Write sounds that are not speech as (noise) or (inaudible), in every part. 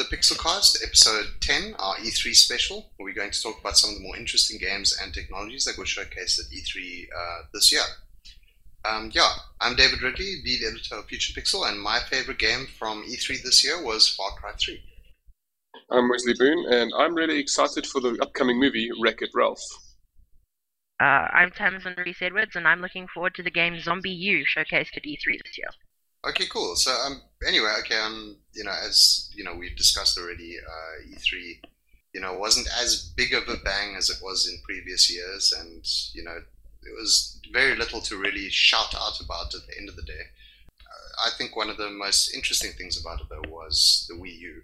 to the Pixelcast, episode 10, our E3 special, where we're going to talk about some of the more interesting games and technologies that were showcased at E3 uh, this year. Um, yeah, I'm David Ridley, lead editor of Future Pixel, and my favorite game from E3 this year was Far Cry 3. I'm Wesley Boone, and I'm really excited for the upcoming movie Wreck It Ralph. Uh, I'm Tamsin Reese Edwards, and I'm looking forward to the game ZombiU showcased at E3 this year. Okay, cool. So, um, anyway, okay, um, you know, as you know, we've discussed already, uh, E3, you know, wasn't as big of a bang as it was in previous years, and you know, it was very little to really shout out about at the end of the day. Uh, I think one of the most interesting things about it though was the Wii U,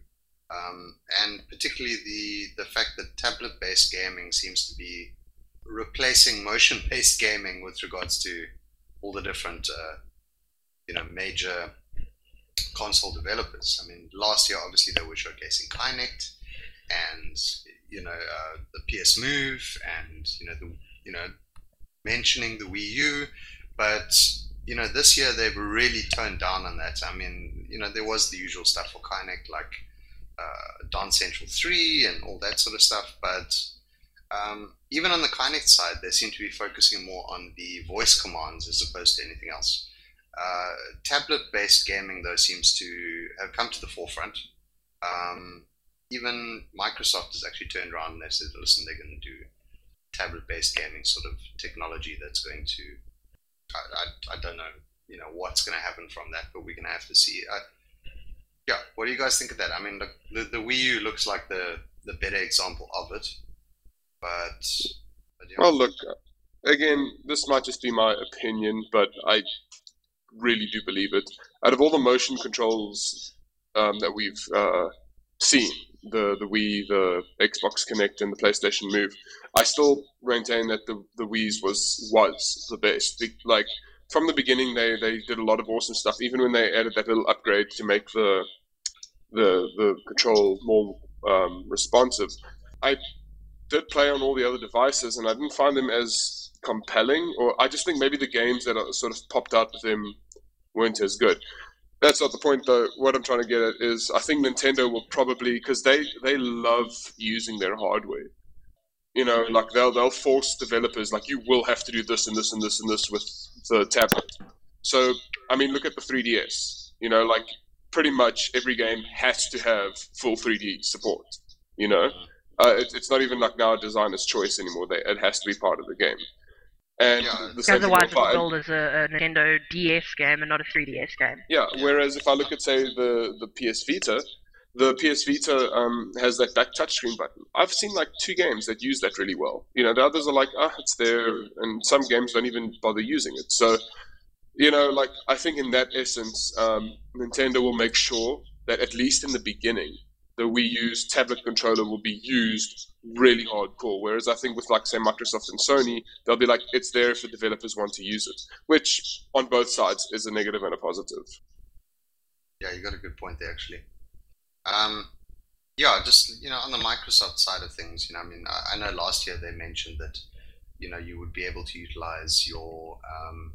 um, and particularly the the fact that tablet-based gaming seems to be replacing motion-based (laughs) gaming with regards to all the different uh, you know major console developers. I mean, last year obviously they were showcasing Kinect and you know uh, the PS Move and you know the you know mentioning the Wii U, but you know this year they've really toned down on that. I mean, you know there was the usual stuff for Kinect like uh, Central Three and all that sort of stuff, but um, even on the Kinect side, they seem to be focusing more on the voice commands as opposed to anything else. Uh, tablet-based gaming, though, seems to have come to the forefront. Um, even Microsoft has actually turned around and they said, "Listen, they're going to do tablet-based gaming sort of technology that's going to." I, I, I don't know, you know, what's going to happen from that, but we're going to have to see. Uh, yeah, what do you guys think of that? I mean, the, the, the Wii U looks like the the better example of it, but. but yeah. Well, look, again, this might just be my opinion, but I really do believe it. Out of all the motion controls um, that we've uh, seen, the the Wii, the Xbox Kinect, and the PlayStation Move, I still maintain that the the Wii's was was the best. Like from the beginning, they they did a lot of awesome stuff. Even when they added that little upgrade to make the the the control more um, responsive, I did play on all the other devices, and I didn't find them as compelling. Or I just think maybe the games that are sort of popped out with them weren't as good. That's not the point, though. What I'm trying to get at is, I think Nintendo will probably because they they love using their hardware. You know, like they'll they'll force developers like you will have to do this and this and this and this with the tablet. So I mean, look at the 3DS. You know, like pretty much every game has to have full 3D support. You know, uh, it, it's not even like now a designer's choice anymore. They, it has to be part of the game. And yeah. the same otherwise, it's billed as a, a, Nintendo DS game and not a 3DS game. Yeah, yeah. Whereas if I look at say the the PS Vita, the PS Vita um, has that back touchscreen button. I've seen like two games that use that really well. You know, the others are like, ah, oh, it's there, and some games don't even bother using it. So, you know, like I think in that essence, um, Nintendo will make sure that at least in the beginning, the Wii U's tablet controller will be used really hardcore. Whereas I think with like say Microsoft and Sony, they'll be like it's there if the developers want to use it, which on both sides is a negative and a positive. Yeah, you got a good point there actually. Um, yeah, just you know on the Microsoft side of things, you know, I mean, I, I know last year they mentioned that you know you would be able to utilize your um,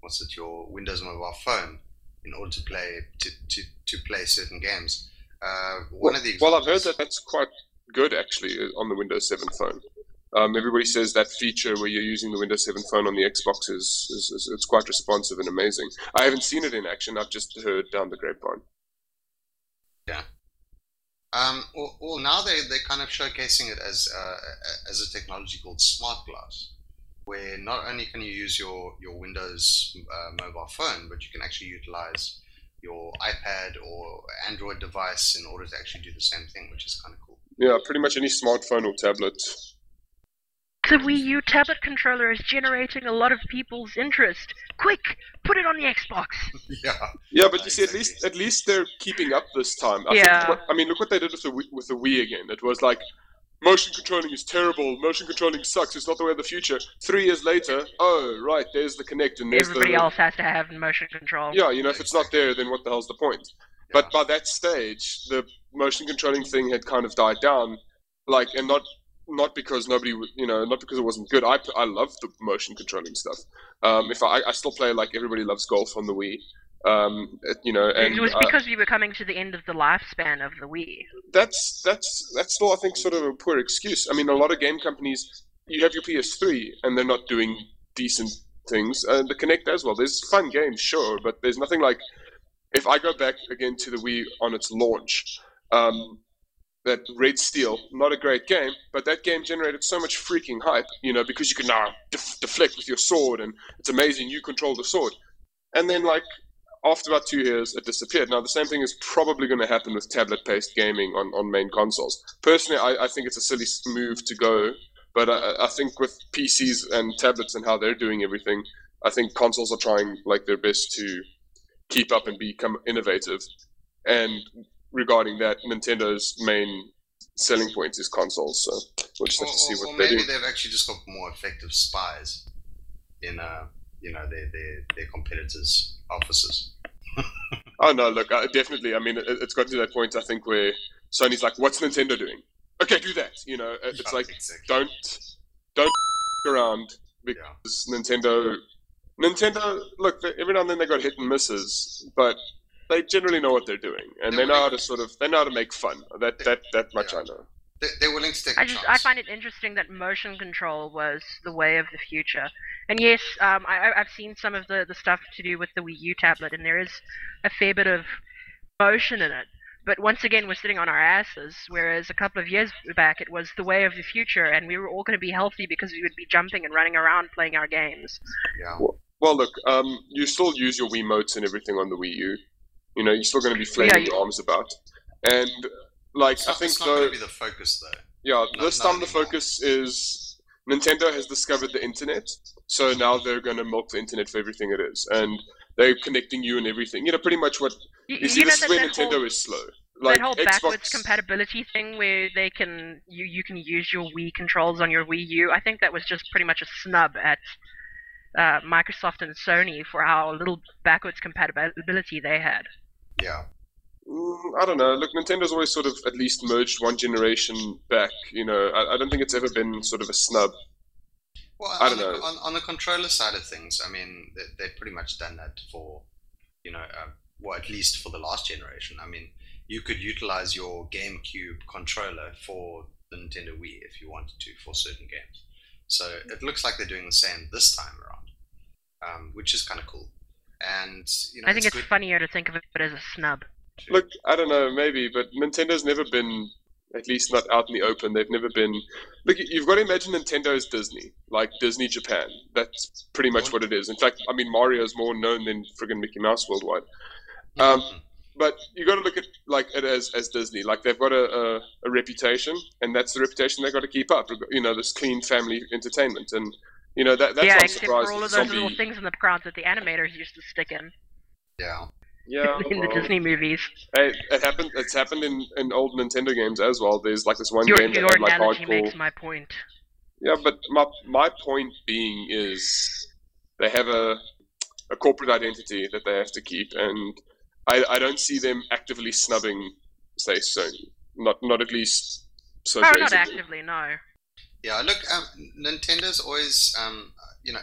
what's it your Windows mobile phone in order to play to, to, to play certain games. Uh, one well, of the well, I've heard that that's quite good actually uh, on the Windows 7 phone. Um, everybody says that feature where you're using the Windows 7 phone on the Xbox is, is, is, it's quite responsive and amazing. I haven't seen it in action. I've just heard down the grapevine. Yeah. Um, well, well, now they they're kind of showcasing it as uh, as a technology called Smart Glass, where not only can you use your your Windows uh, mobile phone, but you can actually utilize your iPad or Android device in order to actually do the same thing, which is kind of cool. Yeah, pretty much any smartphone or tablet. The Wii U tablet controller is generating a lot of people's interest. Quick, put it on the Xbox. (laughs) yeah. Yeah, but you see, at least at least they're keeping up this time. I yeah. What, I mean, look what they did with the Wii, with the Wii again. It was like motion controlling is terrible. Motion controlling sucks. It's not the way of the future. Three years later, oh right, there's the Kinect and there's everybody the, else has to have motion control. Yeah, you know, if it's not there, then what the hell's the point? But by that stage, the motion controlling thing had kind of died down, like, and not not because nobody, you know, not because it wasn't good. I I love the motion controlling stuff. Um, if I I still play like everybody loves golf on the Wii. Um, you know, and it was uh, because we were coming to the end of the lifespan of the Wii. that's that's that's still I think sort of a poor excuse. I mean, a lot of game companies, you have your PS3 and they're not doing decent things. Uh, the Kinect as well. There's fun games, sure, but there's nothing like if I go back again to the Wii on its launch. Um, that Red Steel, not a great game, but that game generated so much freaking hype, you know, because you can now def- deflect with your sword, and it's amazing you control the sword. And then, like, after about two years, it disappeared. Now, the same thing is probably going to happen with tablet-based gaming on, on main consoles. Personally, I, I think it's a silly move to go, but I, I think with PCs and tablets and how they're doing everything, I think consoles are trying like their best to keep up and become innovative. And regarding that, Nintendo's main selling point is consoles. So we'll just Or, have to see or- what or they maybe do. they've actually just got more effective spies in, uh, you know, their their, their competitors' offices. (laughs) Oh no, look, uh, definitely. I mean, it, it's got to that point. I think where Sony's like, "What's Nintendo doing?" Okay, do that. You know, it- it's Yeah, like exactly. don't don't (laughs) around Yeah. because Nintendo. Nintendo, look, every now and then they got hit and misses, but they generally know what they're doing, and they know how to sort of they know how to make fun. That that that much I know. They, they're willing to take I a just chance. I find it interesting that motion control was the way of the future. And yes, um, I, I- I've seen some of the, the stuff to do with the Wii U tablet, and there is a fair bit of motion in it. But once again, we're sitting on our asses, whereas a couple of years back it was the way of the future, and we were all going to be healthy because we would be jumping and running around playing our games. yeah. Well, look, um, you still use your Wiimotes and everything on the Wii U. You know, you're still going to be flailing you- your arms about, and like It's I think it's not though. going to be the focus, though. Yeah, Not- this not time the anymore. focus is Nintendo has discovered the internet, so now they're going to milk the internet for everything it is, and they're connecting you and everything. You know, pretty much what You, you see. you know this is where that Nintendo whole, is slow. Like that whole Xbox, backwards compatibility thing where they can you you can use your Wii controls on your Wii U. I think that was just pretty much a snub at uh, Microsoft and Sony for how little backwards compatibility they had. Yeah. Mm, I don't know. Look, Nintendo's always sort of at least merged one generation back. You know, I, I don't think it's ever been sort of a snub. Well, I don't the, know. On, on the controller side of things, I mean, they, they've pretty much done that for, you know, uh, well, at least for the last generation. I mean, you could utilize your GameCube controller for the Nintendo Wii if you wanted to for certain games. So it looks like they're doing the same this time around, um, which is kind of cool. And you know, I think it's good funnier to think of it as a snub. Look, I don't know, maybe, but Nintendo's never been, at least not out in the open. They've never been. Look, you've got to imagine Nintendo as Disney, like Disney Japan. That's pretty much what it is. In fact, I mean, Mario is more known than friggin' Mickey Mouse worldwide. Um, but you got to look at like it as as Disney. Like they've got a, a, a reputation, and that's the reputation they've got to keep up. You know, this clean family entertainment, and you know that that's yeah, why I'm except for all of those zombie. little things in the background that the animators used to stick in yeah. Yeah, (laughs) in the well, Disney movies. Hey, it happened. It's happened in, in old Nintendo games as well. There's like this one Your, game that your had like analogy hardcore. makes my point. Yeah, but my my point being is they have a a corporate identity that they have to keep, and I I don't see them actively snubbing, say Sony. Not not at least so Oh, not actively, no. Yeah, look, um, Nintendo's always, um, you know,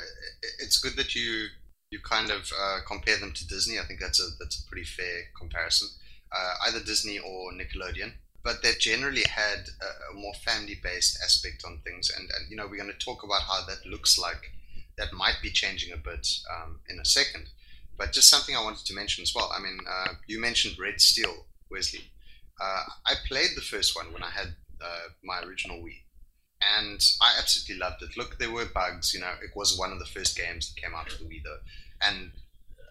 it's good that you you kind of uh, compare them to Disney. I think that's a that's a pretty fair comparison. Uh, either Disney or Nickelodeon, but they've generally had a, a more family-based aspect on things, and, and you know, we're going to talk about how that looks like. That might be changing a bit um, in a second, but just something I wanted to mention as well. I mean, uh, you mentioned Red Steel, Wesley. Uh, I played the first one when I had uh, my original Wii and I absolutely loved it. Look, there were bugs, you know. It was one of the first games that came out for the Wii, though, and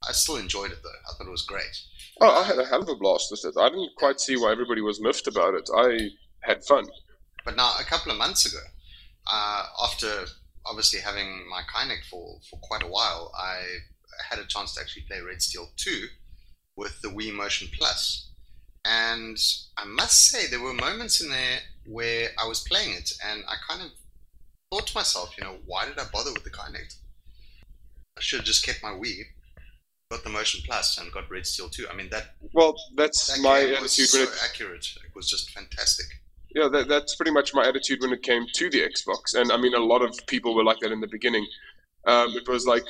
I still enjoyed it though. I thought it was great. Oh, I had a hell of a blast with it. I didn't quite see why everybody was miffed about it. I had fun. But now, a couple of months ago, uh, after obviously having my Kinect for for quite a while, I had a chance to actually play Red Steel 2 with the Wii Motion Plus. And I must say, there were moments in there where I was playing it, and I kind of thought to myself, you know, why did I bother with the Kinect? I should have just kept my Wii, got the Motion Plus, and got Red Steel 2. I mean, that, Well, that's that my game was attitude so accurate. It was just fantastic. Yeah, that, that's pretty much my attitude when it came to the Xbox. And I mean, a lot of people were like that in the beginning. Um, it was like,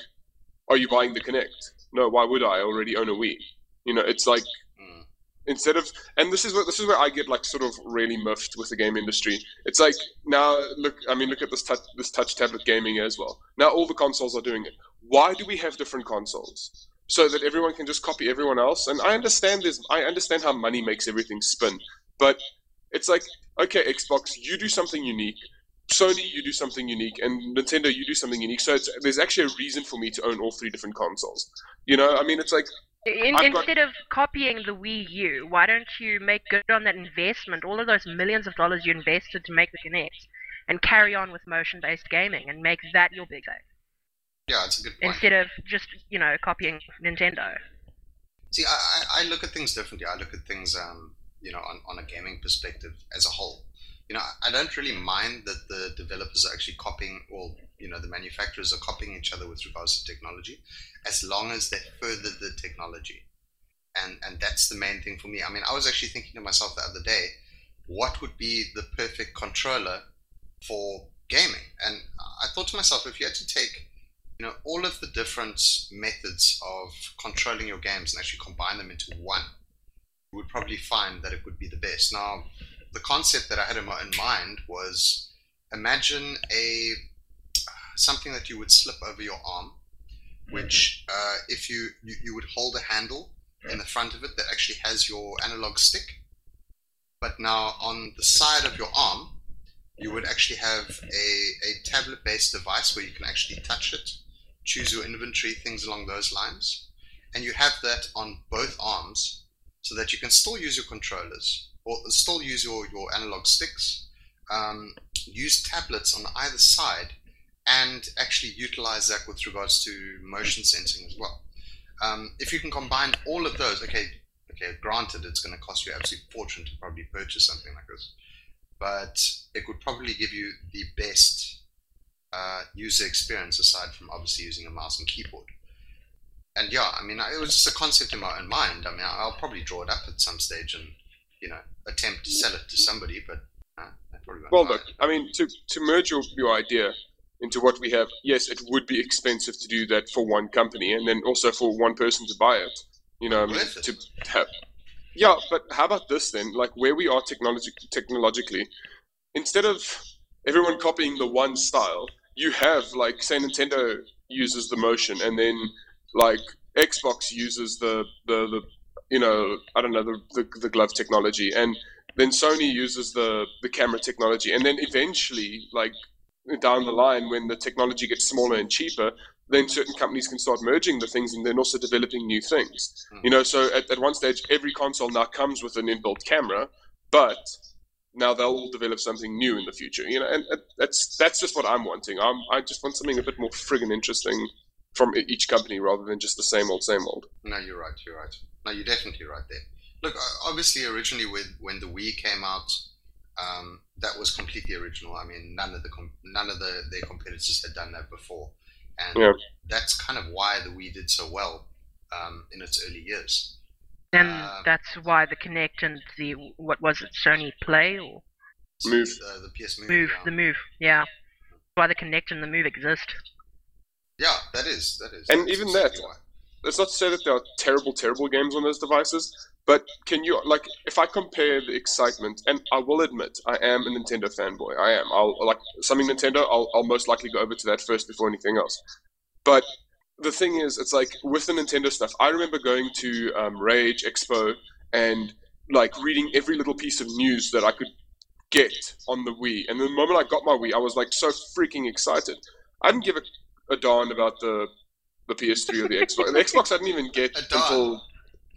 are you buying the Kinect? No, why would I? I already own a Wii. You know, it's like Mm. instead of and this is what this is where I get like sort of really miffed with the game industry. It's like now look I mean look at this touch this touch tablet gaming as well. Now all the consoles are doing it. Why do we have different consoles? So that everyone can just copy everyone else. And I understand this I understand how money makes everything spin. But it's like, okay, Xbox, you do something unique. Sony, you do something unique, and Nintendo, you do something unique. So it's, there's actually a reason for me to own all three different consoles. You know, I mean, it's like In, I've got- instead of copying the Wii U, why don't you make good on that investment, all of those millions of dollars you invested to make the Kinect, and carry on with motion-based gaming and make that your big thing, Yeah, it's a good point. instead of just you know copying Nintendo. See, I, I I look at things differently. I look at things, um, you know, on, on a gaming perspective as a whole. You know, I don't really mind that the developers are actually copying, or you know, the manufacturers are copying each other with regards to technology, as long as they further the technology, and and that's the main thing for me. I mean, I was actually thinking to myself the other day, what would be the perfect controller for gaming? And I thought to myself, if you had to take you know all of the different methods of controlling your games and actually combine them into one you would probably find that it would be the best now the concept that i had in my in mind was imagine a something that you would slip over your arm which uh, if you, you you would hold a handle in the front of it that actually has your analog stick but now on the side of your arm you would actually have a, a tablet based device where you can actually touch it choose your inventory, things along those lines. And you have that on both arms so that you can still use your controllers or still use your, your analog sticks, um, use tablets on either side, and actually utilize that with regards to motion sensing as well. Um, if you can combine all of those, okay, okay, granted, it's going to cost you absolute fortune to probably purchase something like this, but it would probably give you the best uh, user experience aside from obviously using a mouse and keyboard. And yeah, I mean, it was just a concept in my own mind. I mean, I'll probably draw it up at some stage and you know attempt to sell it to somebody, but uh, I Well, look. I mean, to, to merge your, your idea into what we have, yes, it would be expensive to do that for one company and then also for one person to buy it. You know, I mean, to have. Yeah, but how about this then? Like where we are technologi- technologically, instead of everyone copying the one style, you have like say Nintendo uses the motion, and then like Xbox uses the the, the you know I don't know the, the the glove technology, and then Sony uses the the camera technology, and then eventually like down the line when the technology gets smaller and cheaper then certain companies can start merging the things and then also developing new things. You know so at, at one stage every console now comes with an inbuilt camera but now they'll all develop something new in the future you know? And uh, that's that's just what i'm wanting. I'm, i just want something a bit more friggin' interesting from each company rather than just the same old same old No, you're right. You're right. No, you're definitely right there. Look, uh, obviously, originally with when the Wii came out, um, that was completely original. I mean, none of the none of the their competitors had done that before, and Yeah. that's kind of why the Wii did so well um, in its early years. And Uh, that's why the Kinect and the what was it, Sony Play or Move. the, the PS Move. Move, yeah. the Move, yeah. Why the Kinect and the Move exist. Yeah, that is that is. And even that- that's not to say that there are terrible, terrible games on those devices, but can you like if I compare the excitement, and I will admit I am a Nintendo fanboy. I am. I'll like something Nintendo. I'll, I'll most likely go over to that first before anything else. But the thing is, it's like with the Nintendo stuff. I remember going to um, Rage Expo and like reading every little piece of news that I could get on the Wii. And the moment I got my Wii, I was like so freaking excited. I didn't give a, a darn about the the PS3 or the (laughs) Xbox. The Xbox I didn't even get A until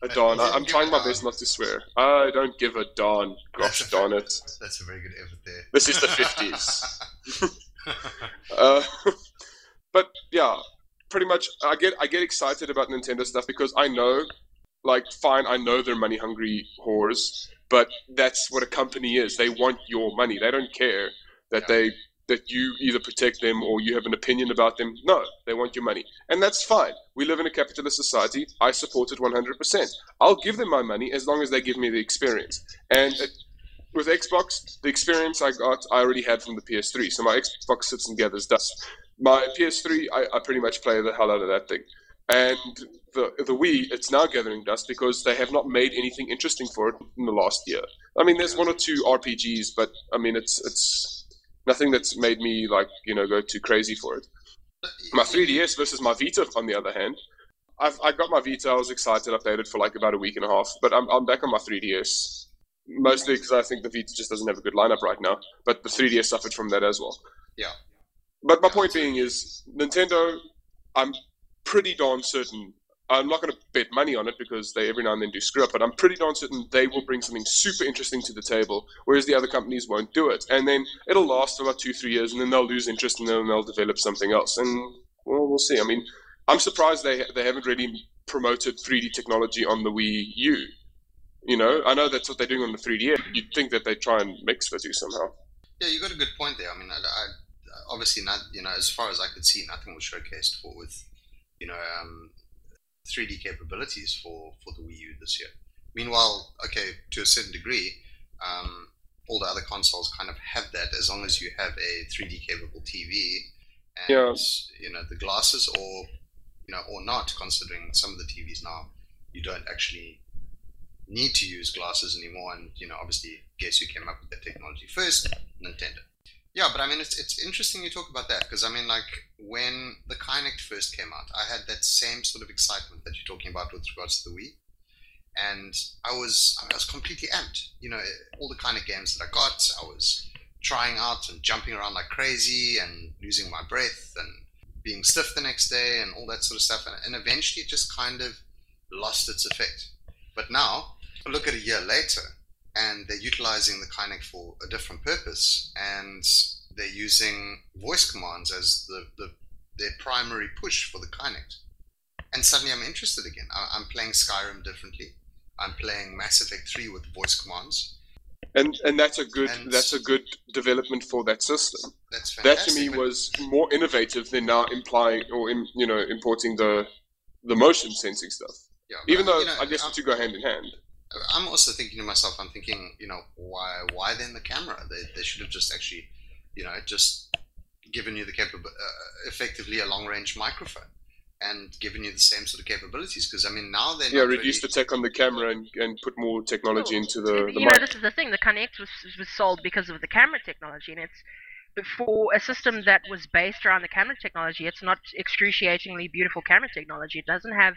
a you I, I'm trying my best not to swear. I don't give a darn. Gosh a darn it. That's a very good effort there. This is the 50s. (laughs) Uh, (laughs) but yeah, pretty much. I get I get excited about Nintendo stuff because I know, like, fine, I know they're money hungry whores, but that's what a company is. They want your money. They don't care that Yeah. they that you either protect them or you have an opinion about them. No, they want your money, and that's fine. We live in a capitalist society. I support it 100%. I'll give them my money as long as they give me the experience. And uh, with Xbox, the experience I got, I already had from the PS3. So my Xbox sits and gathers dust. My PS3, I, I pretty much play the hell out of that thing. and the the Wii it's now gathering dust because they have not made anything interesting for it in the last year. I mean, there's one or two RPGs, but I mean, it's it's nothing that's made me like you know go too crazy for it. My 3DS versus my Vita, on the other hand, I've I got my Vita. I was excited. I played it for like about a week and a half, but I'm I'm back on my 3DS. Mostly because I think the Vita just doesn't have a good lineup right now, but the 3DS suffered from that as well. Yeah. But my point being is Nintendo. I'm pretty darn certain. I'm not going to bet money on it because they every now and then do screw up, but I'm pretty darn certain they will bring something super interesting to the table, whereas the other companies won't do it. And then it'll last for about two, three years, and then they'll lose interest, and then they'll develop something else. And well, we'll see. I mean, I'm surprised they they haven't really promoted 3D technology on the Wii U. You know, I know that's what they're doing on the 3DS. You'd think that they try and mix the two somehow. Yeah, you got a good point there. I mean, I, I, obviously not. You know, as far as I could see, nothing was showcased for with, you know, um, 3D capabilities for for the Wii U this year. Meanwhile, okay, to a certain degree, um, all the other consoles kind of have that as long as you have a 3D capable TV and Yeah. you know the glasses, or you know, or not. Considering some of the TVs now, you don't actually need to use glasses anymore. And you know, obviously, guess who came up with that technology first? Nintendo. Yeah, but I mean, it's, it's interesting you talk about that because I mean, like when the Kinect first came out, I had that same sort of excitement that you're talking about with regards to the Wii, and I was I was completely amped. You know, all the kind of games that I got, I was trying out and jumping around like crazy and losing my breath and being stiff the next day and all that sort of stuff. And, and eventually, it just kind of lost its effect. But now, look at a year later, and they're utilizing the Kinect for a different purpose, and they're using voice commands as the, the their primary push for the Kinect. And suddenly, I'm interested again. I, I'm playing Skyrim differently. I'm playing Mass Effect 3 with voice commands. And and that's a good And- that's a good development for that system. That's fantastic. That to me was more innovative than now implying or im, you know importing the the motion sensing stuff. yeah, Even though you know, I guess the two go hand in hand. I'm also thinking to myself, I'm thinking, you know, why why then the camera? They, they should have just actually, you know, just given you the capab- uh, effectively a long range microphone and given you the same sort of capabilities. Because I mean, now they're Yeah, not reduce the tech on the camera and, and put more technology Well, into the, the you know, mic. this is the thing. The Kinect was was sold because of the camera technology, and it's but for a system that was based around the camera technology. It's not excruciatingly beautiful camera technology. It doesn't have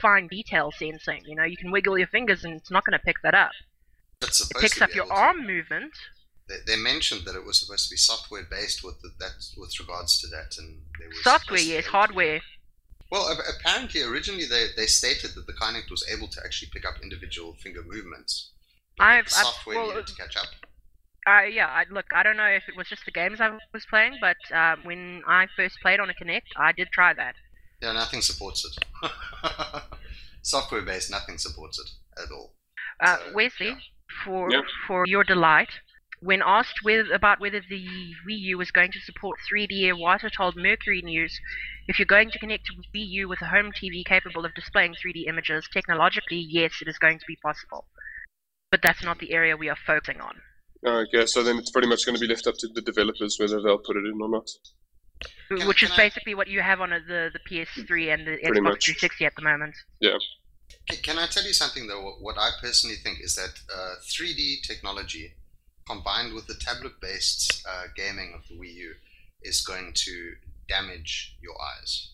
fine detail sensing. You know, you can wiggle your fingers, and it's not going to pick that up. It picks up your arm movement. They, they mentioned that it was supposed to be software based with the, that with regards to that, and Software, yes. to- Hardware. Well, apparently, originally they, they stated that the Kinect was able to actually pick up individual finger movements. I've- software well, needed to catch up. Uh, yeah, I, look, I don't know if it was just the games I was playing, but um, when I first played on a Kinect, I did try that. Yeah, nothing supports it. (laughs) Software based, nothing supports it at all. Uh, So, Wesley, yeah. for Yeah. for your delight, when asked with, about whether the Wii U was going to support 3D Iwata told Mercury News, if you're going to connect a Wii U with a home TV capable of displaying 3D images, technologically, yes, it is going to be possible. But that's not the area we are focusing on. Okay, so then it's pretty much going to be left up to the developers whether they'll put it in or not. Can- which is can I- basically what you have on the, the PS3 and the Pretty Xbox much. 360 at the moment. Can, can I tell you something though? What- What I personally think is that uh, 3D technology combined with the tablet based uh, gaming of the Wii U is going to damage your eyes.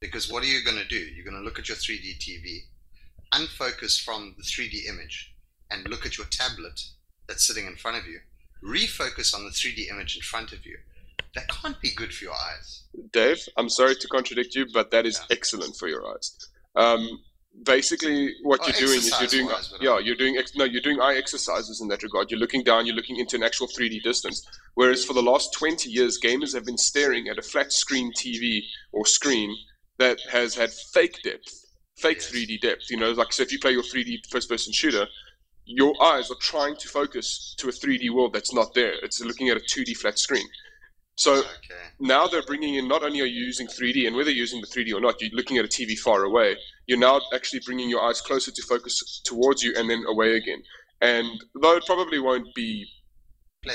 Because what are you going to do? You're going to look at your 3D TV, unfocus from the 3D image, and look at your tablet that's sitting in front of you, refocus on the 3D image in front of you. That can't be good for your eyes. Dave, I'm sorry to contradict you, but that is Yeah. excellent for your eyes. Um, basically, what Oh, you're doing is you're doing exercise-wise, yeah, you're doing ex- no, you're doing eye exercises in that regard. You're looking down, you're looking into an actual 3D distance. Whereas for the last 20 years, gamers have been staring at a flat screen TV or screen that has had fake depth, fake Yes. 3D depth. You know, like so if you play your 3D first-person shooter, your eyes are trying to focus to a 3D world that's not there. It's looking at a 2D flat screen. So Okay. now they're bringing in not only are you using 3D and whether you're using the 3D or not, you're looking at a TV far away. You're now actually bringing your eyes closer to focus towards you and then away again. And though it probably won't be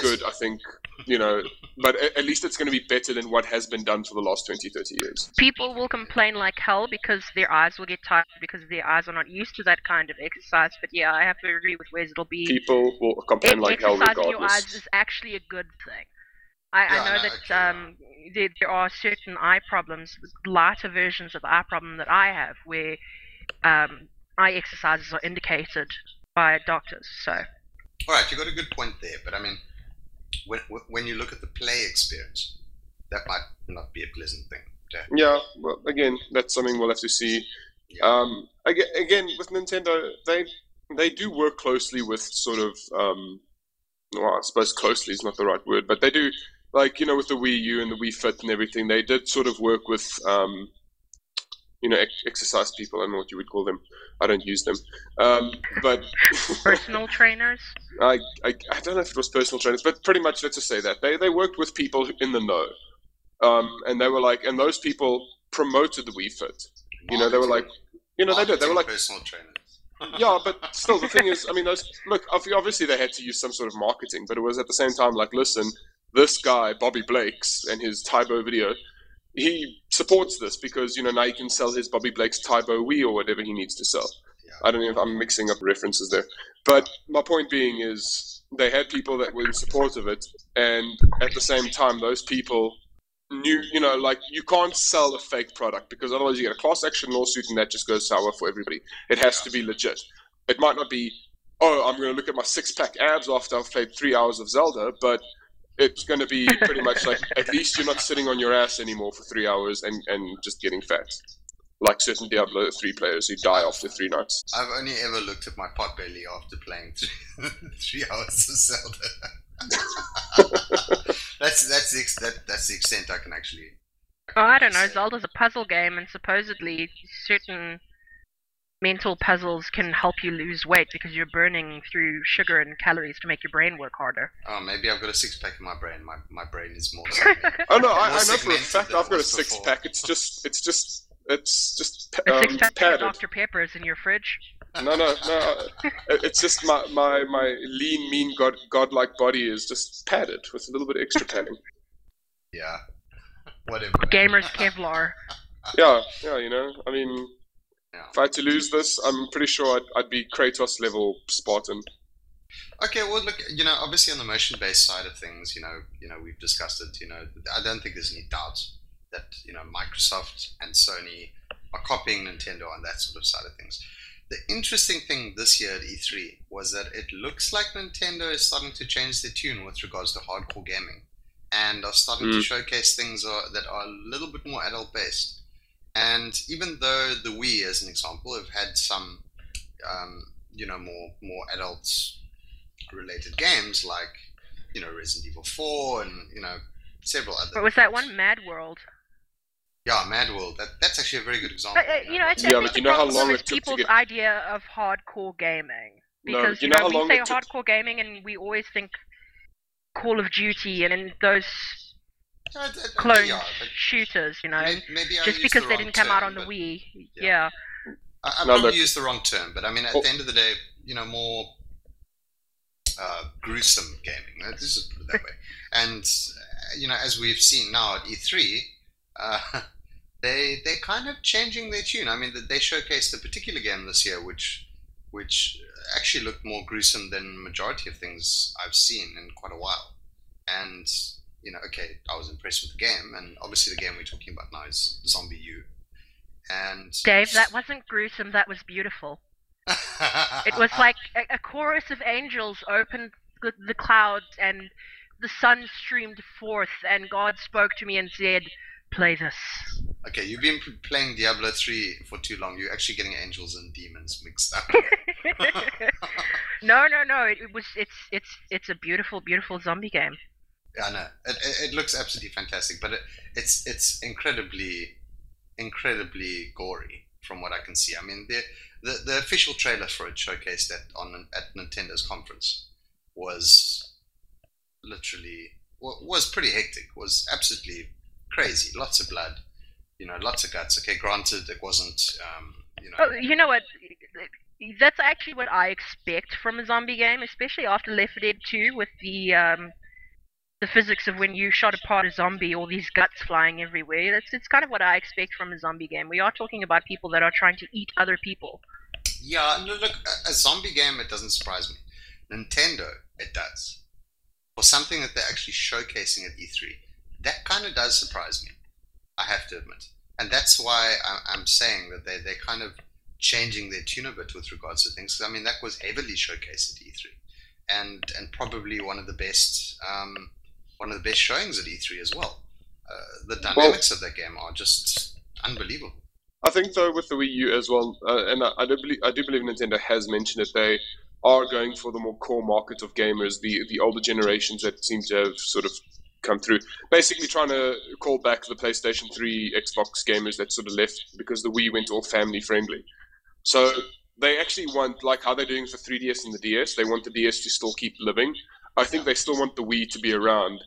good. I think you know, but at, at least it's going to be better than what has been done for the last 20, 30 years. People will complain like hell because their eyes will get tired because their eyes are not used to that kind of exercise. But yeah, I have to agree with Wes. It'll be People will complain like hell exercising your eyes is actually a good thing. I, Yeah, I know no, that okay, um, there, there are certain eye problems, lighter versions of the eye problem that I have, where um, eye exercises are indicated by doctors. So All right, you got a good point there, but I mean, when when you look at the play experience, that might not be a pleasant thing. To have. Yeah, well, again, that's something we'll have to see. Yeah. Um, again, again, with Nintendo, they they do work closely with sort of, um, well, I suppose closely is not the right word, but they do, like you know, with the Wii U and the Wii Fit and everything, they did sort of work with, um, you know, ex- exercise people. I don't know what you would call them. I don't use them, um, but (laughs) personal trainers. I, I I don't know if it was personal trainers, but pretty much let's just say that they they worked with people in the know, um, and they were like, and those people promoted the Wii Fit. You know, they were like, you know, they did. They were like, personal trainers. (laughs) yeah, but still, the thing is, I mean, those look. Obviously, they had to use some sort of marketing, but it was at the same time like, listen, this guy Bobby Blake's and his Tae Bo video, he supports this because you know now he can sell his Bobby Blake's Tae Bo Wii or whatever he needs to sell. Yeah. I don't know if I'm mixing up references there, but my point being is they had people that were in support of it, and at the same time, those people knew, you know, like you can't sell a fake product because otherwise you get a class action lawsuit and that just goes sour for everybody. It has to be legit. It might not be, oh, I'm going to look at my six pack abs after I've played three hours of Zelda, but it's going to be pretty much like (laughs) at least you're not sitting on your ass anymore for three hours and, and just getting fat. Like certain Diablo 3 players who die after three nights. I've only ever looked at my pot belly after playing three, (laughs) three hours of Zelda. (laughs) that's that's the ex- that, that's the extent I can actually. Oh, I don't know. Zelda's a puzzle game, and supposedly certain mental puzzles can help you lose weight because you're burning through sugar and calories to make your brain work harder. Oh, maybe I've got a six pack in my brain. My my brain is more. (laughs) Oh no, I, I know for a fact I've got a six before. pack. It's just, it's just, it's just A um, six pack of padded. Dr. Pepper's in your fridge. No, no, no. It's just my, my, my lean, mean, god, godlike body is just padded with a little bit of extra padding. yeah. (laughs) Whatever. man. Gamer's Kevlar. Yeah, yeah, you know. I mean, Yeah. if I had to lose this, I'm pretty sure I'd, I'd be Kratos level Spartan. Okay, well, look, you know, obviously on the motion-based side of things, you know, you know, we've discussed it. You know, I don't think there's any doubt that you know Microsoft and Sony are copying Nintendo on that sort of side of things. The interesting thing this year at E3 was that it looks like Nintendo is starting to change their tune with regards to hardcore gaming, and are starting to Mm. showcase things are, that are a little bit more adult-based. And even though the Wii, as an example, have had some, um, you know, more more adult related games like you know Resident Evil 4 and you know several other. What was that one? Mad World. Yeah, Mad World. That, that's actually a very good example. But, uh, you know, it's, Yeah, I but you know how long it took to people's get- idea of hardcore gaming. No, Because you you know know, how we long say it took- hardcore gaming, and we always think Call of Duty and in those Yeah, it- it- clone yeah, shooters. You know, may- maybe just because the they didn't come out on the Wii. yeah. Yeah. I, I No, probably look- used the wrong term, but I mean, at Oh. the end of the day, you know, more uh, gruesome gaming. Let's just put it that way. (laughs) And uh, you know, as we've seen now at E3, uh, (laughs) they they're kind of changing their tune. I mean, they showcased a particular game this year, which which actually looked more gruesome than majority of things I've seen in quite a while. And you know, okay, I was impressed with the game, and obviously the game we're talking about now is ZombiU. And Dave, that wasn't gruesome. That was beautiful. It was (laughs) like a, a chorus of angels opened the, the clouds, and the sun streamed forth, and God spoke to me and said, "Play this." Okay, you've been playing Diablo 3 for too long. You're actually getting angels and demons mixed up. (laughs) no, no, no. It, it was. It's. It's. It's a beautiful, beautiful zombie game. I know. It, it, looks absolutely fantastic, but it, it's it's incredibly, incredibly gory from what I can see. I mean, the the, the official trailer for it showcased at on at Nintendo's conference was literally was pretty hectic. Was absolutely crazy. Lots of blood. You know, lots of guts. Okay, granted, it wasn't. Um, you know. Oh, you know what? that's actually what I expect from a zombie game, especially after Left 4 Dead 2 with the um, the physics of when you shot apart a zombie, all these guts flying everywhere. That's it's kind of what I expect from a zombie game. We are talking about people that are trying to eat other people. Yeah, no, look, a, zombie game, it doesn't surprise me. Nintendo, it does. For something that they're actually showcasing at E3, that kind of does surprise me. I have to admit, and that's why I- I'm saying that they they're kind of changing their tune a bit with regards to things. I mean, that was heavily showcased at E3, and and probably one of the best um, one of the best showings at E3 as well. Uh, the dynamics of that game are just unbelievable. I think though with the Wii U as well, uh, and I, I do believe I do believe Nintendo has mentioned it. They are going for the more core market of gamers, the the older generations that seem to have sort of come through. Basically, trying to call back the PlayStation 3, Xbox gamers that sort of left because the Wii went all family friendly. So they actually want like how they're doing for 3DS and the DS. They want the DS to still keep living. I think they still want the Wii to be around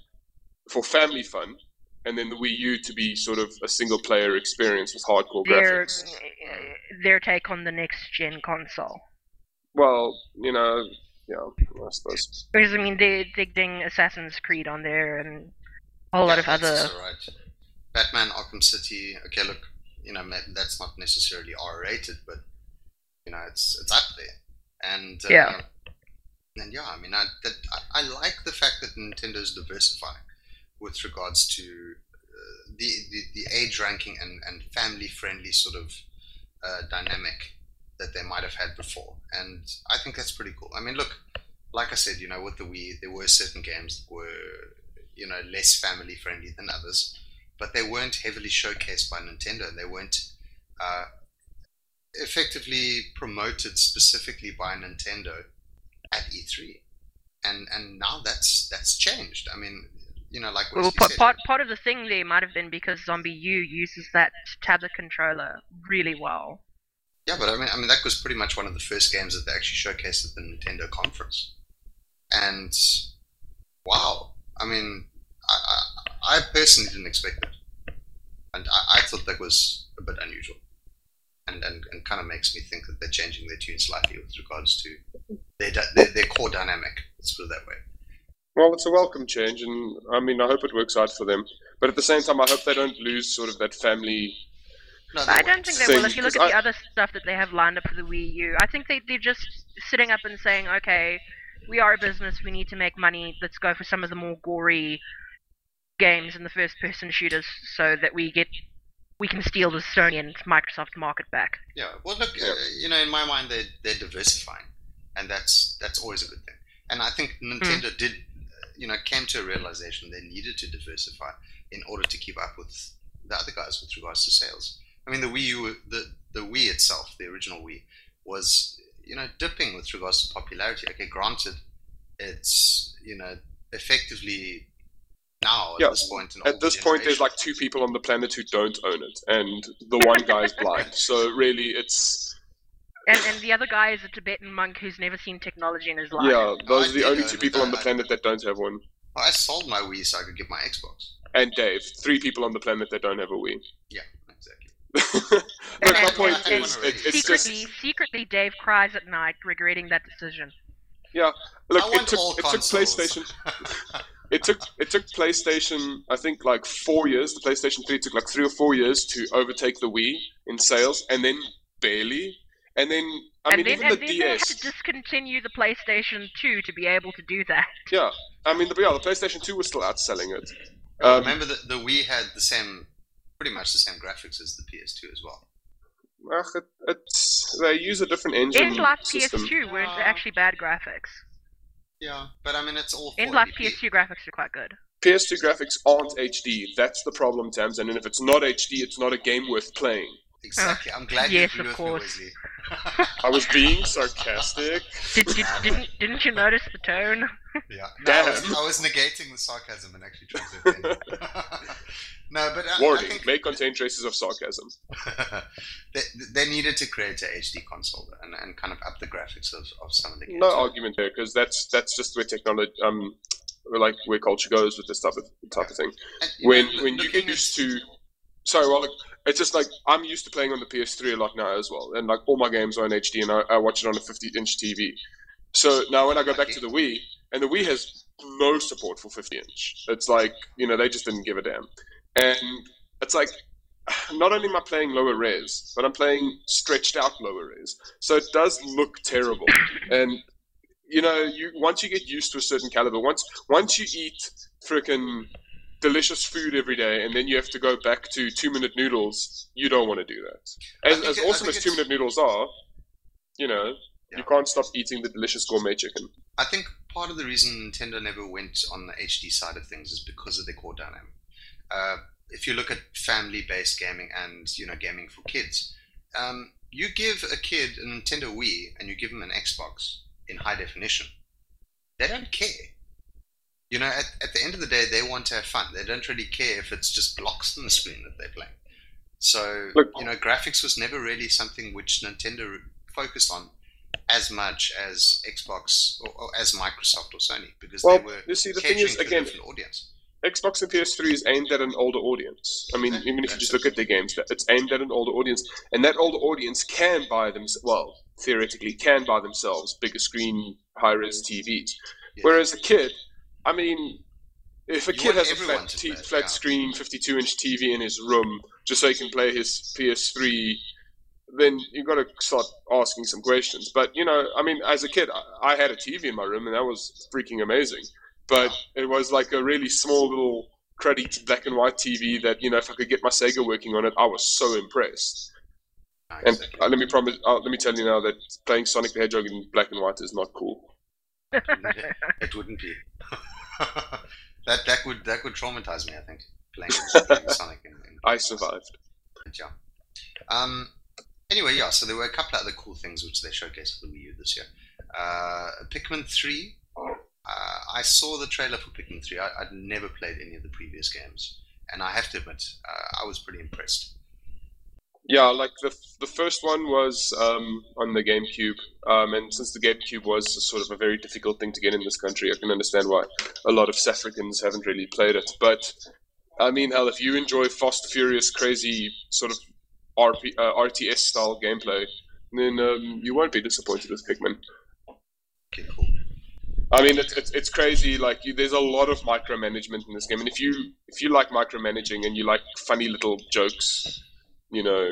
for family fun, and then the Wii U to be sort of a single player experience with hardcore Their graphics. their take on the next gen console. Well, you know, yeah, I suppose. Because I mean, they're digging Assassin's Creed on there and a whole lot of other. Right. Batman Arkham City. Okay, look, you know that's not necessarily R-rated, but you know it's it's up there, and uh, Yeah. And yeah, I mean I, that, I like the fact that Nintendo's diversifying with regards to uh, the, the the age ranking and and family friendly sort of uh, dynamic that they might have had before, and I think that's pretty cool. I mean, look, like I said, you know, with the Wii, there were certain games that were you know less family friendly than others, but they weren't heavily showcased by Nintendo. They weren't uh, effectively promoted specifically by Nintendo at E3, and and now that's that's changed. I mean, you know, like Well, part, said, part part of the thing there might have been because ZombiU uses that tablet controller really well. Yeah, but I mean, I mean that was pretty much one of the first games that they actually showcased at the Nintendo conference, and wow, I mean, I, I, I personally didn't expect that, and I, I thought that was a bit unusual, and and, and kind of makes me think that they're changing their tune slightly with regards to their their, their core dynamic. Let's put it that way. Well, it's a welcome change, and I mean, I hope it works out for them. But at the same time, I hope they don't lose sort of that family. No, I don't think they will. If you look at because the other stuff that they have lined up for the Wii U, I think they they're just sitting up and saying, okay, we are a business, we need to make money. Let's go for some of the more gory games and the first-person shooters, so that we get we can steal the Sony and Microsoft market back. Yeah. Well, look, uh, you know, in my mind, they're they're diversifying, and that's that's always a good thing. And I think Nintendo did, uh, you know, came to a realization they needed to diversify in order to keep up with the other guys with regards to sales. I mean, the Wii U, the the Wii itself, the original Wii, was you know dipping with regards to popularity. Okay, granted, it's you know effectively now at Yeah, this point. An At this point, there's like two people on the planet who don't own it, and the one guy's blind. (laughs) So really, it's And and the other guy is a Tibetan monk who's never seen technology in his life. yeah, those are the only two people on the uh, planet that don't have one. I sold my Wii so I could get my Xbox. And Dave, three people on the planet that don't have a Wii. Yeah, exactly. (laughs) Look, my and- point and- is, it, it's secretly, just secretly, Dave cries at night regretting that decision. Yeah, look. I It took it took. PlayStation. (laughs) It took it took PlayStation. I think like four years. The PlayStation Three took like three or four years to overtake the Wii in sales, and then barely. And then I and mean, then, even and the then they had to discontinue the PlayStation 2 to be able to do that. Yeah, I mean, the, yeah, the PlayStation Two was still outselling it. Um, remember that the Wii had the same, pretty much the same graphics as the PS2 as well. ugh, it, it's they use a different engine End life system. PS2 weren't actually bad graphics. Yeah, but I mean it's all. End 480p. life PS2 graphics are quite good. PS2 graphics aren't HD. That's the problem, Tams. And if it's not HD, it's not a game worth playing. Exactly. I'm glad yes, you agree of with course. me, Wesley. I was being sarcastic. Did, did, didn't, didn't you notice the tone? yeah. No, I, was, I was negating the sarcasm and actually trying to offend (laughs) no, but I, Warning: I think may contain traces of sarcasm. (laughs) they, they needed to create a HD console and, and kind of up the graphics of, of some of the games. No argument there, because that's that's just where technology, um, like where culture goes with this type of type of thing. And, you When know, when you get used to sorry, well, like, it's just like I'm used to playing on the PS3 a lot now as well, and like all my games are in HD, and I, I watch it on a 50-inch TV. So now when I go back to the Wii, and the Wii has no support for 50-inch. It's like you know they just didn't give a damn, and it's like (sighs) not only am I playing lower res, but I'm playing stretched out lower res. So it does look terrible. And you know, you once you get used to a certain caliber, once once you eat freaking delicious food every day, and then you have to go back to two minute noodles, you don't want to do that. As, as awesome as two minute noodles are, you know, yeah. you can't stop eating the delicious gourmet chicken. I think part of the reason Nintendo never went on the HD side of things is because of the core dynamic. Uh, if you look at family-based gaming and you know gaming for kids, um, you give a kid a Nintendo Wii and you give them an Xbox in high definition, they don't care. You know, at, at the end of the day, they want to have fun. They don't really care if it's just blocks on the screen that they're playing. So, Look, you know, graphics was never really something which Nintendo focused on as much as Xbox or, or as Microsoft or Sony because well, they were you see, the thing is, again, audience. Xbox and PS3 is aimed at an older audience. I mean, even if you just look at the games, it's aimed at an older audience, and that older audience can buy them. Well, theoretically, can buy themselves bigger screen, high res TVs. Whereas a kid, I mean, if a you kid has a flat, t- play, flat yeah. screen, 52 inch TV in his room, just so he can play his PS3, then you've got to start asking some questions. But you know, I mean, as a kid, I, I had a TV in my room, and that was freaking amazing but it was like a really small little cruddy black and white TV that you know if I could get my Sega working on it, I was so impressed. Nice. And uh, let me promise, uh, let me tell you now that playing Sonic the Hedgehog in black and white is not cool. it wouldn't be. (laughs) (laughs) that that would that would traumatize me. I think playing, (laughs) playing Sonic. In, in I survived. Yeah. Um. Anyway, yeah. So there were a couple of other cool things which they showcased at the Wii U this year. Uh, Pikmin three uh, I saw the trailer for Pikmin 3. I, would never played any of the previous games, and I have to admit, uh, I was pretty impressed. Yeah, like the the first one was um, on the GameCube, um, and since the GameCube was sort of a very difficult thing to get in this country, I can understand why a lot of South Africans haven't really played it. But I mean, hell, if you enjoy fast, furious, crazy sort of RP, uh, RTS style gameplay, then um, you won't be disappointed with Pikmin. Okay, cool. I mean, it's, it's, it's crazy. Like, you, there's a lot of micromanagement in this game, and if you if you like micromanaging and you like funny little jokes, you know,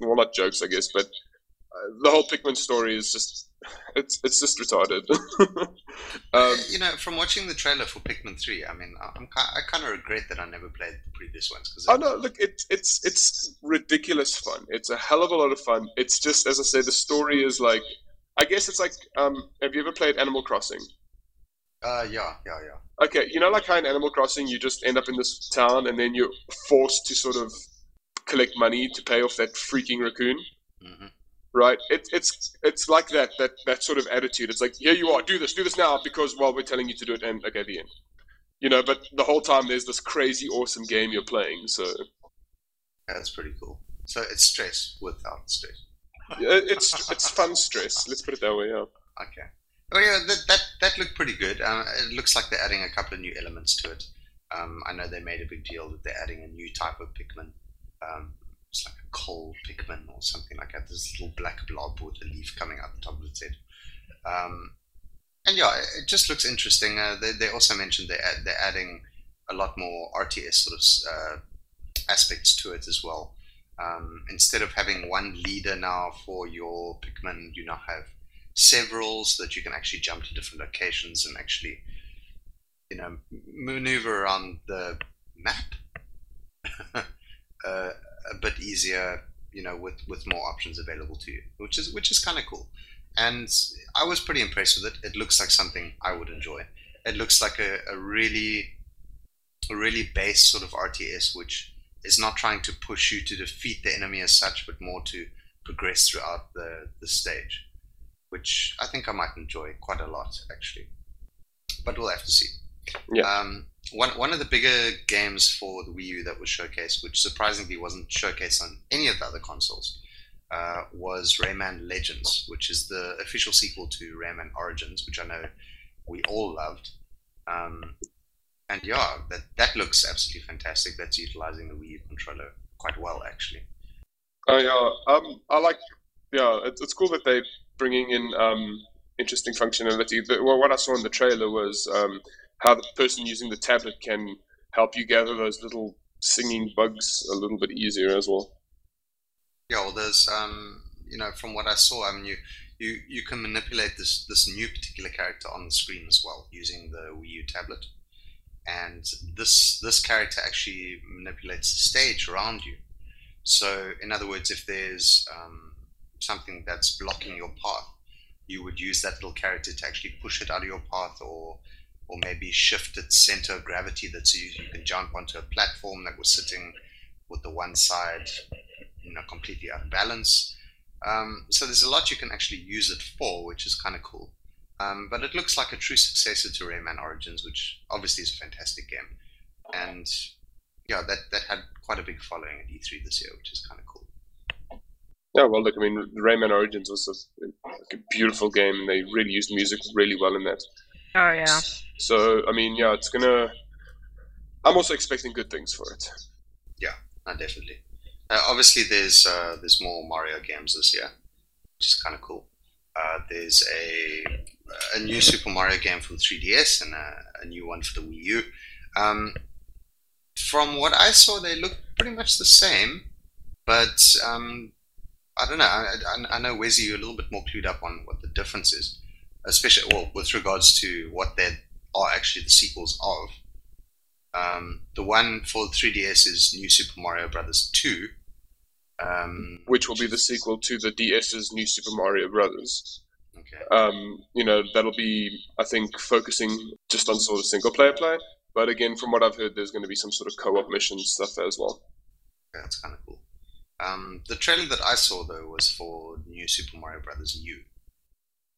well, not jokes, I guess, but uh, the whole Pikmin story is just (laughs) it's it's just retarded. (laughs) um, you know, from watching the trailer for Pikmin Three, I mean, I'm I kind of regret that I never played the previous ones because. Oh no! Look, it's it's it's ridiculous fun. It's a hell of a lot of fun. It's just as I say, the story is like. I guess it's like, um, have you ever played Animal Crossing? Uh, yeah, yeah, yeah. Okay, you know, like how in Animal Crossing, you just end up in this town and then you're forced to sort of collect money to pay off that freaking raccoon. Mm-hmm. Right? It, it's it's like that that that sort of attitude. It's like, here you are, do this, do this now because well, we're telling you to do it, and okay, at the end. You know, but the whole time there's this crazy awesome game you're playing. So that's pretty cool. So it's stress without stress. it's it's fun stress. Let's put it that way. Yeah. Okay. Well, yeah, that that, that looked pretty good. Uh, it looks like they're adding a couple of new elements to it. Um, I know they made a big deal that they're adding a new type of Pikmin. Um, it's like a coal Pikmin or something like that. This little black blob with a leaf coming out the top of its head. Um, and yeah, it just looks interesting. Uh, they, they also mentioned they add, they're adding a lot more RTS sort of uh, aspects to it as well. Um, instead of having one leader now for your Pikmin, you now have several so that you can actually jump to different locations and actually, you know, maneuver around the map (laughs) uh, a bit easier, you know, with, with more options available to you, which is which is kind of cool. And I was pretty impressed with it. It looks like something I would enjoy. It looks like a, a really, a really base sort of RTS, which is not trying to push you to defeat the enemy as such, but more to progress throughout the, the stage which I think I might enjoy quite a lot actually. But we'll have to see. Yeah. Um, one one of the bigger games for the Wii U that was showcased, which surprisingly wasn't showcased on any of the other consoles, uh, was Rayman Legends, which is the official sequel to Rayman Origins, which I know we all loved. Um, and yeah, that that looks absolutely fantastic. That's utilizing the Wii U controller quite well actually. Oh yeah, um, I like yeah, it's, it's cool that they're bringing in um, interesting functionality. The, well, what I saw in the trailer was um, how the person using the tablet can help you gather those little singing bugs a little bit easier as well. Yeah, well, there's um, you know, from what I saw, I mean, you you you can manipulate this this new particular character on the screen as well using the Wii U tablet, and this this character actually manipulates the stage around you. So, in other words, if there's um, something that's blocking your path, you would use that little character to actually push it out of your path, or or maybe shift its center of gravity that so you, you can jump onto a platform that was sitting with the one side, you know, completely out of balance um, so there's a lot you can actually use it for, which is kind of cool. Um, but it looks like a true successor to Rayman Origins, which obviously is a fantastic game. And yeah, that, that had quite a big following at E3 this year, which is kind of cool. Yeah, well, look, I mean, Rayman Origins was a, a beautiful game. and They really used music really well in that. Oh yeah. So I mean, yeah, it's gonna. I'm also expecting good things for it. Yeah, definitely. Uh, obviously, there's uh, there's more Mario games this year, which is kind of cool. Uh, there's a a new Super Mario game from 3DS and a, a new one for the Wii U. Um, from what I saw, they look pretty much the same, but um, I don't know. I, I, I know Wesley, you're a little bit more clued up on what the difference is, especially well with regards to what they are actually the sequels of. Um, the one for 3DS is New Super Mario Brothers 2, um, which will be the sequel to the DS's New Super Mario Brothers. Okay. Um, you know, that'll be, I think, focusing just on sort of single player play. But again, from what I've heard, there's going to be some sort of co-op mission stuff there as well. That's kind of cool. Um, the trailer that I saw though was for New Super Mario Brothers U,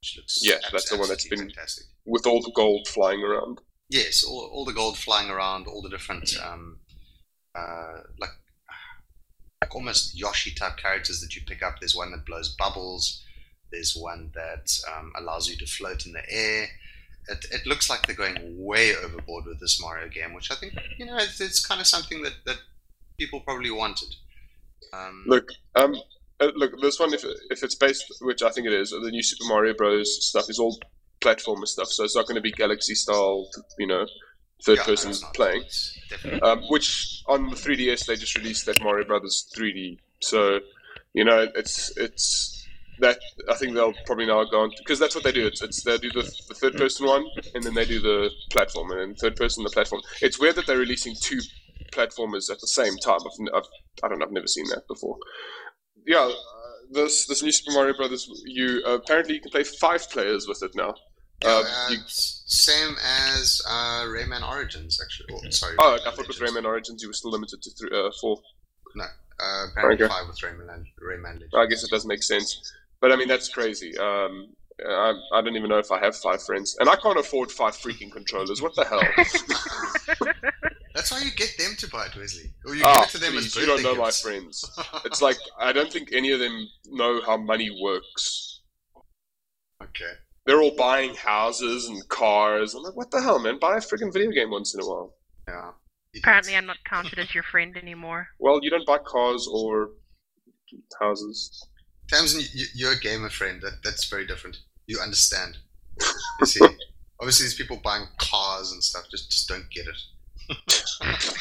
which looks yeah, that's the one that's been fantastic with all the gold flying around. Yes, all, all the gold flying around, all the different um, uh, like like almost Yoshi type characters that you pick up. There's one that blows bubbles. There's one that um, allows you to float in the air. It, it looks like they're going way overboard with this Mario game, which I think you know it's, it's kind of something that, that people probably wanted. Um, look, um, uh, look, this one if if it's based, which I think it is, the new Super Mario Bros. stuff is all platformer stuff, so it's not going to be Galaxy style, you know, third yeah, person playing. Um, which on the 3DS they just released that Mario Brothers 3D. So you know it's it's that I think they'll probably now go on because that's what they do. It's, it's they do the, the third person one and then they do the platform and then third person the platform. It's weird that they're releasing two platformers at the same time. I've, I've I don't know. I've never seen that before. Yeah, uh, this this new Super Mario Brothers. U uh, apparently you can play five players with it now. Uh, you, same as uh, Rayman Origins, actually. Oh, sorry. Oh, I thought with Rayman Origins you were still limited to three, uh, four. No, uh, apparently okay. five with Rayman, Rayman Legends. I guess it does make sense. But I mean, that's crazy. Um, I, I don't even know if I have five friends. And I can't afford five freaking controllers. What the hell? (laughs) (laughs) That's why you get them to buy it, Wesley. Or you oh, give it to them please, as you don't know gifts. my friends. (laughs) it's like, I don't think any of them know how money works. Okay they're all buying houses and cars. I'm like, what the hell, man? Buy a freaking video game once in a while. Yeah. Apparently, I'm not counted as your friend anymore. Well, you don't buy cars or houses. Tamsin, you're a gamer friend. That, that's very different. You understand. (laughs) You see, obviously, these people buying cars and stuff just just don't get it.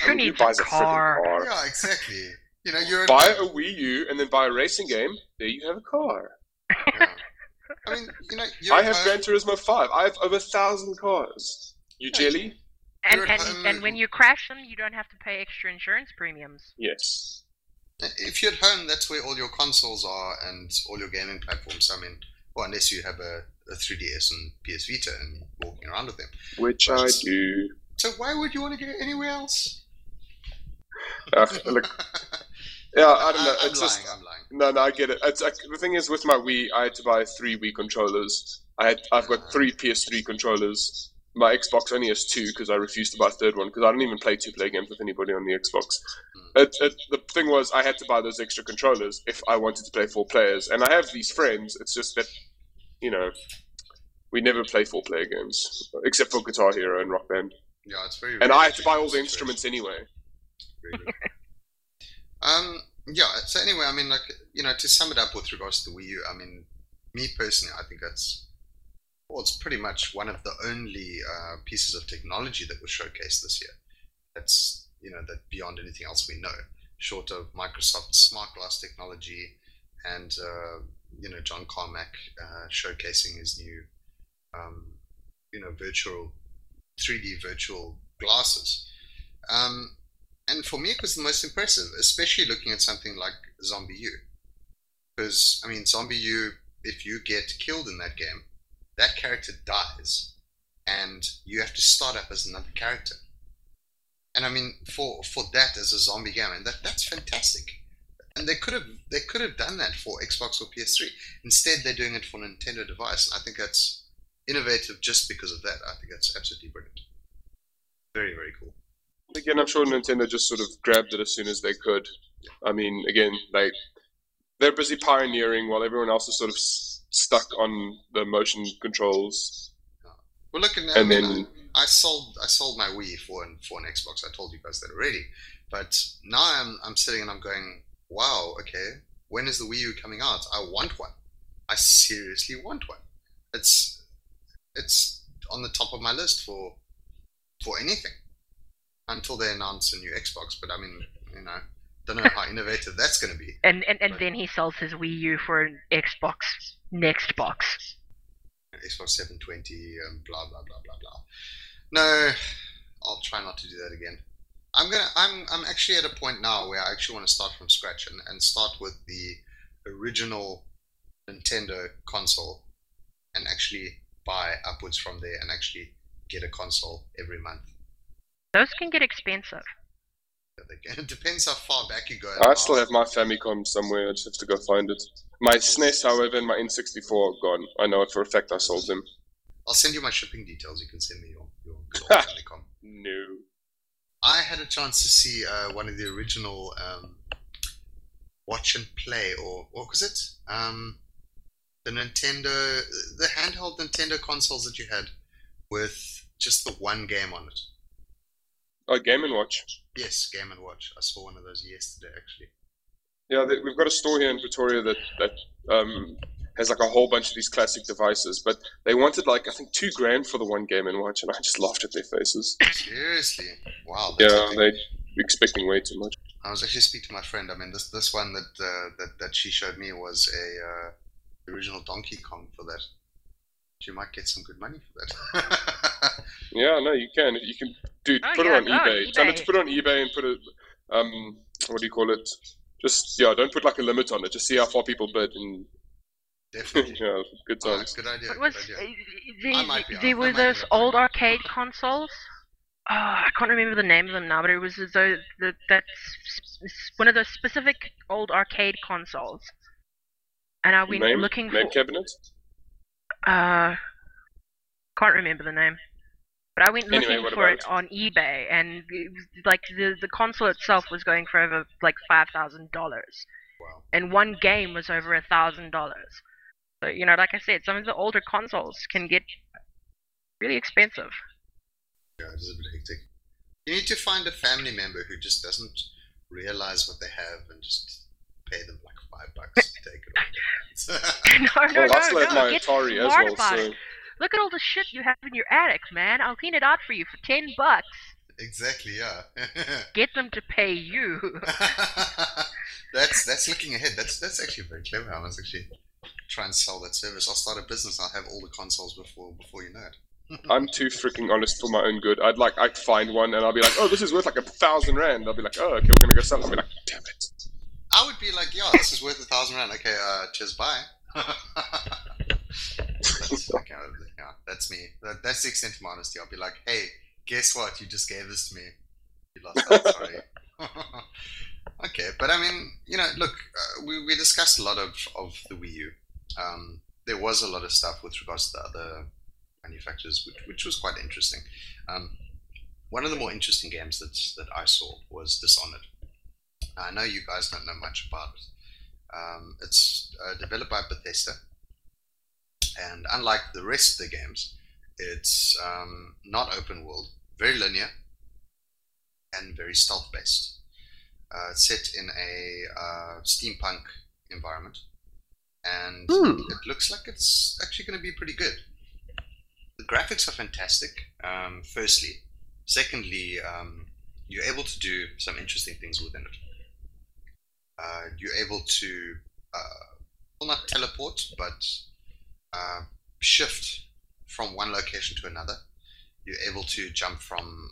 Who needs a car? car? Yeah, exactly. You know, you're buy a Wii U and then buy a racing game. There you have a car. Yeah. I mean, you know, I have Gran Turismo Five. I have over a thousand cars. You yeah, jelly? And and, and when you crash them, you don't have to pay extra insurance premiums. Yes. If you're at home, that's where all your consoles are and all your gaming platforms. I mean, well, unless you have a, a 3DS and PS Vita and walking around with them, which but, I do. So why would you want to go anywhere else? Uh, look, (laughs) yeah, I don't know. I'm, it's lying, just I'm lying. No, no, I get it. It's like, the thing is with my Wii, I had to buy three Wii controllers. I had, I've got three PS3 controllers. My Xbox only has two because I refused to buy a third one because I don't even play two-player games with anybody on the Xbox. Hmm. It, it, the thing was, I had to buy those extra controllers if I wanted to play four players, and I have these friends. It's just that, you know, we never play four-player games except for Guitar Hero and Rock Band. Yeah, it's very. And I had to buy all the instruments anyway. Really. (laughs) Um, yeah. So anyway, I mean, like you know, to sum it up with regards to the Wii U, I mean, me personally, I think that's well, it's pretty much one of the only uh, pieces of technology that was showcased this year. That's you know that beyond anything else we know, short of Microsoft's smart glass technology and uh, you know John Carmack uh, showcasing his new um, you know virtual 3D virtual glasses. Um, and for me, it was the most impressive, especially looking at something like ZombiU. Because, I mean, ZombiU, if you get killed in that game, that character dies, and you have to start up as another character. And I mean, for for that as a zombie game, and that that's fantastic. And they could have they could have done that for Xbox or PS3. Instead, they're doing it for Nintendo device, and I think that's innovative just because of that. I think that's absolutely brilliant. Very very cool. Again, I'm sure Nintendo just sort of grabbed it as soon as they could. I mean, again, like they're busy pioneering while everyone else is sort of s- stuck on the motion controls. Well, look, and, And I, mean, then- I for I sold my Wii for an, for an Xbox. I told you guys that already. But now I'm I'm sitting and I'm going, wow, okay, when is the Wii U coming out? I want one. I seriously want one. It's it's on the top of my list for for anything until they announce a new Xbox. But I mean, you know, don't know how (laughs) innovative that's going to be. And and, and then he sells his Wii U for an Xbox next box. Xbox 720, um, blah blah blah blah blah. No, I'll try not to do that again. I'm gonna. I'm. I'm actually at a point now where I actually want to start from scratch and, and start with the original Nintendo console, and actually buy upwards from there and actually get a console every month. Those can get expensive. (laughs) It depends how far back you go. I still have my Famicom somewhere. I just have to go find it. My SNES, however, and my N64 are gone. I know it for a fact. I sold them. I'll send you my shipping details. You can send me your your (laughs) Famicom. No. I had a chance to see uh, one of the original um, watch and play, or what was it? Um, the Nintendo, the handheld Nintendo consoles that you had with just the one game on it. Oh, Game and Watch. Yes, Game and Watch. I saw one of those yesterday, actually. Yeah, they, we've got a store here in Pretoria that that um, has like a whole bunch of these classic devices, but they wanted like I think two grand for the one Game and Watch, and I just (laughs) laughed at their faces. Seriously, wow. Yeah, they expecting way too much. I was actually speaking to my friend. I mean, this this one that uh, that that she showed me was a uh, the original Donkey Kong for that. You might get some good money for that. (laughs) Yeah, no, you can. You can, do Oh, put yeah, it on go on eBay. Tell them to put it on eBay and put it. Um, what do you call it? Just yeah, don't put like a limit on it. Just see how far people bid, and Definitely. (laughs) yeah, good Oh, times. good idea. What was good uh, idea. I might be the, there were those off. old arcade consoles? Oh, I can't remember the name of them now, but it was as though that that's s- s- one of those specific old arcade consoles. And I went name, looking name for cabinet. uh can't remember the name. But I went Anyway, looking what for about it on eBay and it was, like the the console itself was going for over like five thousand dollars. Wow. And one game was over a thousand dollars. So, you know, like I said, some of the older consoles can get really expensive. Yeah, it is a bit hectic. You need to find a family member who just doesn't realize what they have and just pay them like five bucks to take it (laughs) no, no, well, I no, still have no. my Get Atari as smart well. about So it. Look at all the shit you have in your attic, man. I'll clean it out for you for ten bucks. exactly, yeah. (laughs) Get them to pay you. (laughs) that's that's looking ahead. That's that's actually very clever. I must actually try and sell that service. I'll start a business. I'll have all the consoles before before you know it. I'm too freaking honest for my own good. I'd like I'd find one and I'll be like, oh, this is worth like a thousand rand. I'll be like, oh, okay, we're gonna go sell. it. I'll be like, damn it. I would be like, yo, this is worth a thousand rand. Okay, uh, cheers, bye. that's, (laughs) okay, yeah, that's me. That, that's the extent of my honesty. I'll be like, hey, guess what? You just gave this to me. You lost out, sorry. (laughs) okay, but I mean, you know, look, uh, we, we discussed a lot of, of the Wii U. Um, there was a lot of stuff with regards to the other manufacturers, which, which was quite interesting. Um, one of the more interesting games that, that I saw was Dishonored. I know you guys don't know much about it. Um, it's uh, developed by Bethesda, and unlike the rest of the games, it's um, not open world, very linear, and very stealth based. uh, set in a uh, steampunk environment, and Hmm. it looks like it's actually going to be pretty good. The graphics are fantastic. Um, firstly, secondly, um, you're able to do some interesting things within it. Uh, you're able to, uh, well, not teleport, but uh, shift from one location to another. You're able to jump from,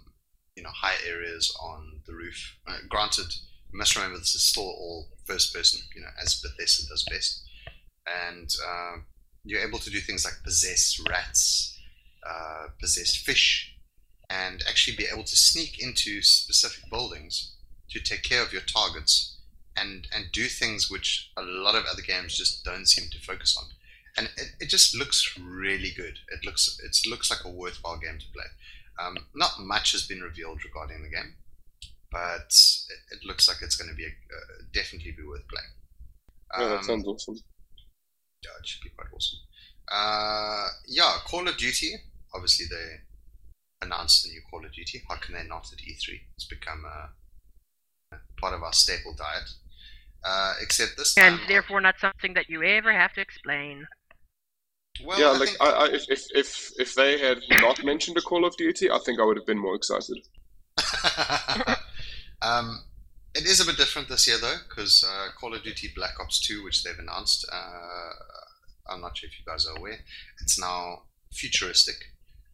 you know, high areas on the roof. Uh, granted, you must remember this is still all first person, you know, as Bethesda does best. And uh, you're able to do things like possess rats, uh, possess fish, and actually be able to sneak into specific buildings to take care of your targets and and do things which a lot of other games just don't seem to focus on. And it, it just looks really good. It looks it looks like a worthwhile game to play. Um, not much has been revealed regarding the game, but it, it looks like it's going to be a, uh, definitely be worth playing. Yeah, that Um, sounds awesome. yeah, it should be quite awesome. Uh, yeah, Call of Duty. Obviously, they announced the new Call of Duty. How can they not at E3? It's become a part of our staple diet. Uh, except this time, And therefore not something that you ever have to explain. well, yeah, I like think- I, I, if, if if if they had not mentioned a Call of Duty, I think I would have been more excited. (laughs) um, it is a bit different this year though, because uh, Call of Duty Black Ops 2, which they've announced, uh, I'm not sure if you guys are aware, it's now futuristic.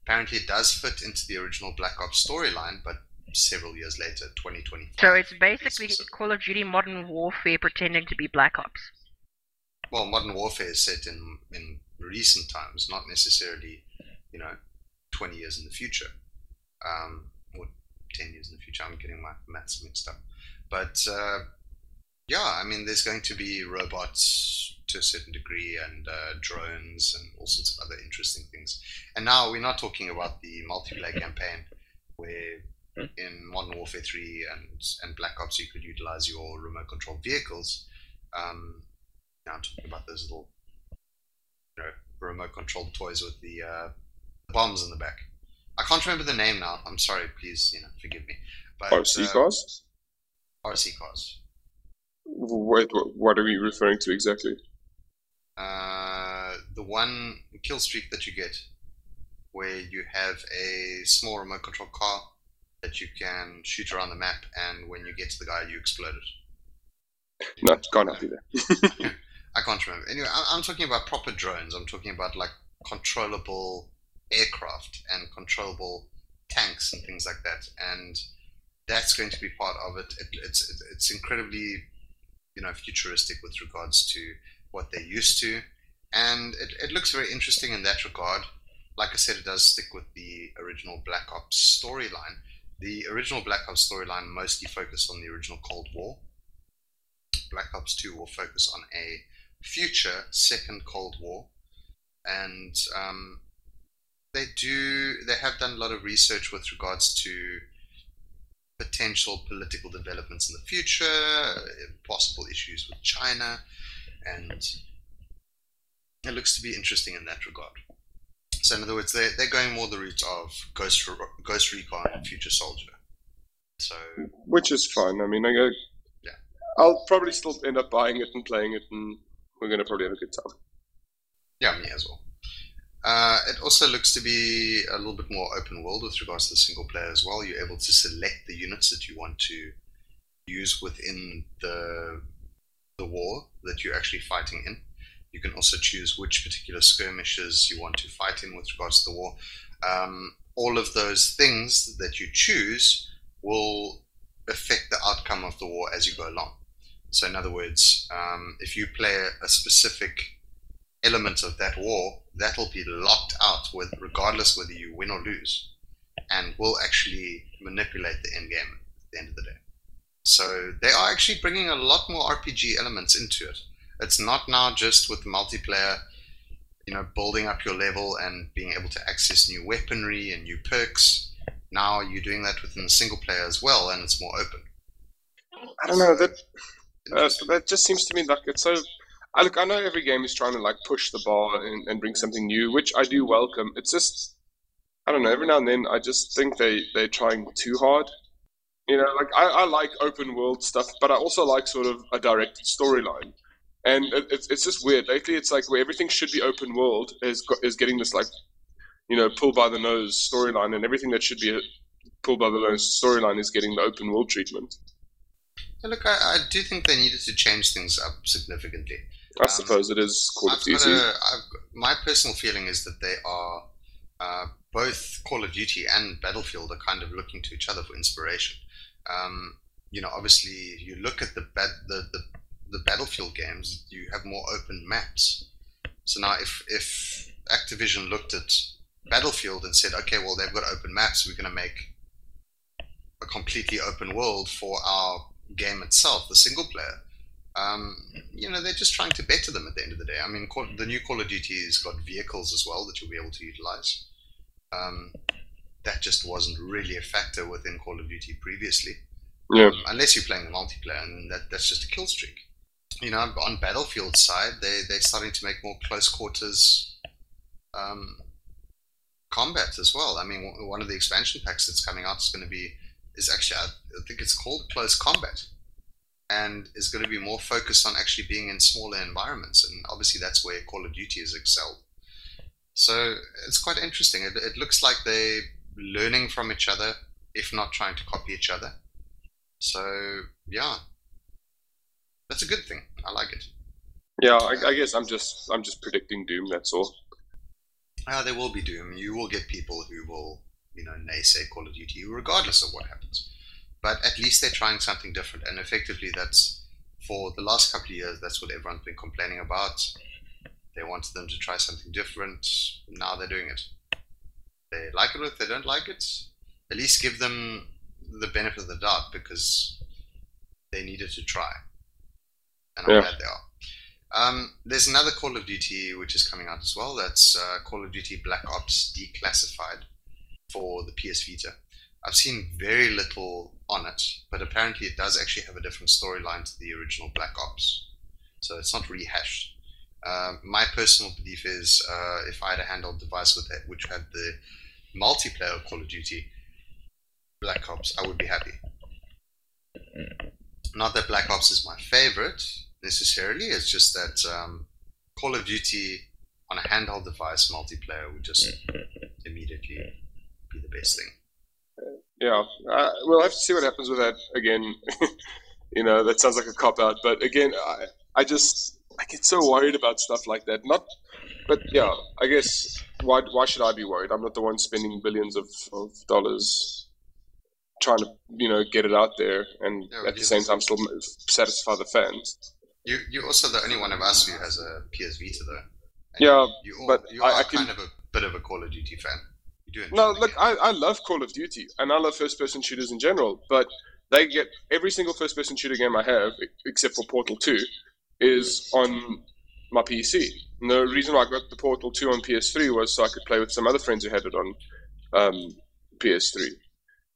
Apparently, it does fit into the original Black Ops storyline, but several years later, 2025. So it's basically. Call of Duty Modern Warfare pretending to be Black Ops. well, Modern Warfare is set in in recent times, not necessarily, you know, 20 years in the future, um, or 10 years in the future. I'm getting my maths mixed up, but uh, yeah, I mean, there's going to be robots to a certain degree, and uh, drones, and all sorts of other interesting things. And now we're not talking about the multiplayer campaign, where in Modern Warfare 3 and and Black Ops you could utilize your remote control vehicles. Um, now I'm talking about those little, you know, remote controlled toys with the uh, bombs in the back. I can't remember the name now. I'm sorry. Please, you know, forgive me. But RC uh, cars. RC cars. Wait, what, what are we referring to exactly? Uh, the one kill streak that you get, where you have a small remote control car that you can shoot around the map, and when you get to the guy, you explode it. No, can't help you there. I can't remember. Anyway, I'm talking about proper drones. I'm talking about like controllable aircraft and controllable tanks and things like that. And that's going to be part of it. it it's it's incredibly, you know, futuristic with regards to what they're used to, and it, it looks very interesting in that regard. Like I said, it does stick with the original Black Ops storyline. The original Black Ops storyline mostly focused on the original Cold War. Black Ops 2 will focus on a future second Cold War, and um, they do they have done a lot of research with regards to potential political developments in the future, possible issues with China, and it looks to be interesting in that regard. So, in other words, they're, they're going more the route of Ghost, Ghost Recon and Future Soldier. So, Which is fine. I mean, I, I, Yeah. I'll probably still end up buying it and playing it, and we're gonna probably have a good time. Yeah, me as well. Uh, it also looks to be a little bit more open world with regards to the single player as well. You're able to select the units that you want to use within the the war that you're actually fighting in. You can also choose which particular skirmishes you want to fight in with regards to the war. Um, all of those things that you choose will affect the outcome of the war as you go along. So, in other words, um, if you play a specific element of that war, that'll be locked out with regardless whether you win or lose, and will actually manipulate the end game at the end of the day. So they are actually bringing a lot more RPG elements into it. It's not now just with multiplayer, you know, building up your level and being able to access new weaponry and new perks. Now you're doing that within the single player as well, and it's more open. I don't know that uh, that just seems to me like it's so. I look, I know every game is trying to like push the bar and, and bring something new, which I do welcome. It's just, I don't know. Every now and then, I just think they they're trying too hard. You know, like I, I like open world stuff, but I also like sort of a direct storyline. And it, it's it's just weird. Lately, it's like where everything should be open world is got, is getting this like, you know, pull by the nose storyline, and everything that should be a pull by the nose storyline is getting the open world treatment. Yeah, look, I, I, do think they needed to change things up significantly. I um, suppose it is Call of Duty. A, my personal feeling is that they are uh, both Call of Duty and Battlefield are kind of looking to each other for inspiration. Um, you know, obviously, you look at the, the, the the Battlefield games, you have more open maps. So now, if if Activision looked at Battlefield and said, okay, well, they've got open maps, we're going to make a completely open world for our game itself, the single player. Um, you know, they're just trying to better them at the end of the day. I mean, the new Call of Duty has got vehicles as well that you'll be able to utilize. Um, that just wasn't really a factor within Call of Duty previously. Yeah. Um, unless you're playing the multiplayer, and that, that's just a kill streak. You know, on Battlefield side, they, they're starting to make more close quarters um, combat as well. I mean, one of the expansion packs that's coming out is going to be, is actually, I think it's called Close Combat and is going to be more focused on actually being in smaller environments. And obviously, that's where Call of Duty has excelled. So it's quite interesting. It, it looks like they're learning from each other, if not trying to copy each other. So yeah, that's a good thing. I like it. Yeah, I, I guess I'm just I'm just predicting doom. That's all. Uh, there will be doom. You will get people who will, you know, naysay Call of Duty, regardless of what happens but at least they're trying something different. And effectively, that's for the last couple of years, that's what everyone's been complaining about. They wanted them to try something different. Now they're doing it. They like it or if they don't like it, at least give them the benefit of the doubt because they needed to try. And I'm yeah. glad they are. Um, there's another Call of Duty which is coming out as well. That's uh, Call of Duty Black Ops Declassified for the PS Vita. I've seen very little on it, but apparently it does actually have a different storyline to the original Black Ops. So it's not rehashed. Uh, my personal belief is uh, if I had a handheld device with it, which had the multiplayer Call of Duty Black Ops, I would be happy. Not that Black Ops is my favorite necessarily, it's just that um, Call of Duty on a handheld device multiplayer would just (laughs) immediately be the best thing. Yeah, uh, we'll have to see what happens with that again. (laughs) you know, that sounds like a cop out, but again, I, I just I get so worried about stuff like that. Not, but yeah, I guess why why should I be worried? I'm not the one spending billions of, of dollars trying to you know get it out there, and yeah, at the same time still satisfy the fans. You you're also the only one of us who has a PS Vita though. yeah, you all, but you are I, I kind can, of a bit of a Call of Duty fan no, look, I, I love Call of Duty and I love first person shooters in general, but they get every single first person shooter game I have, except for Portal 2, is on my PC. And the reason why I got the Portal 2 on PS3 was so I could play with some other friends who had it on um, PS3.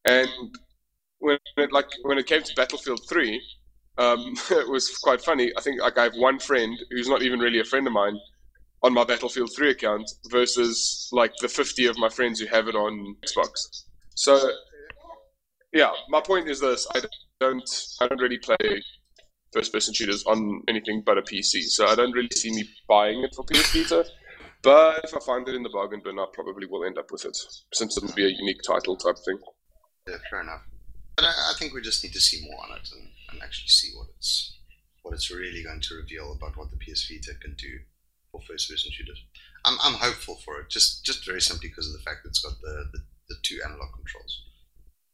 And when it, like when it came to Battlefield 3, um, (laughs) it was quite funny. I think like I have one friend who's not even really a friend of mine on my Battlefield 3 account versus like the 50 of my friends who have it on Xbox. So yeah, my point is this: I don't, I don't really play first-person shooters on anything but a PC, so I don't really see me buying it for PS Vita. But if I find it in the bargain bin, I probably will end up with it, since it'll be a unique title type thing. Yeah, fair enough. But I, I think we just need to see more on it and, and actually see what it's what it's really going to reveal about what the PS Vita can do for first person shooters. I'm, I'm hopeful for it, just just very simply because of the fact that it's got the, the, the two analog controls.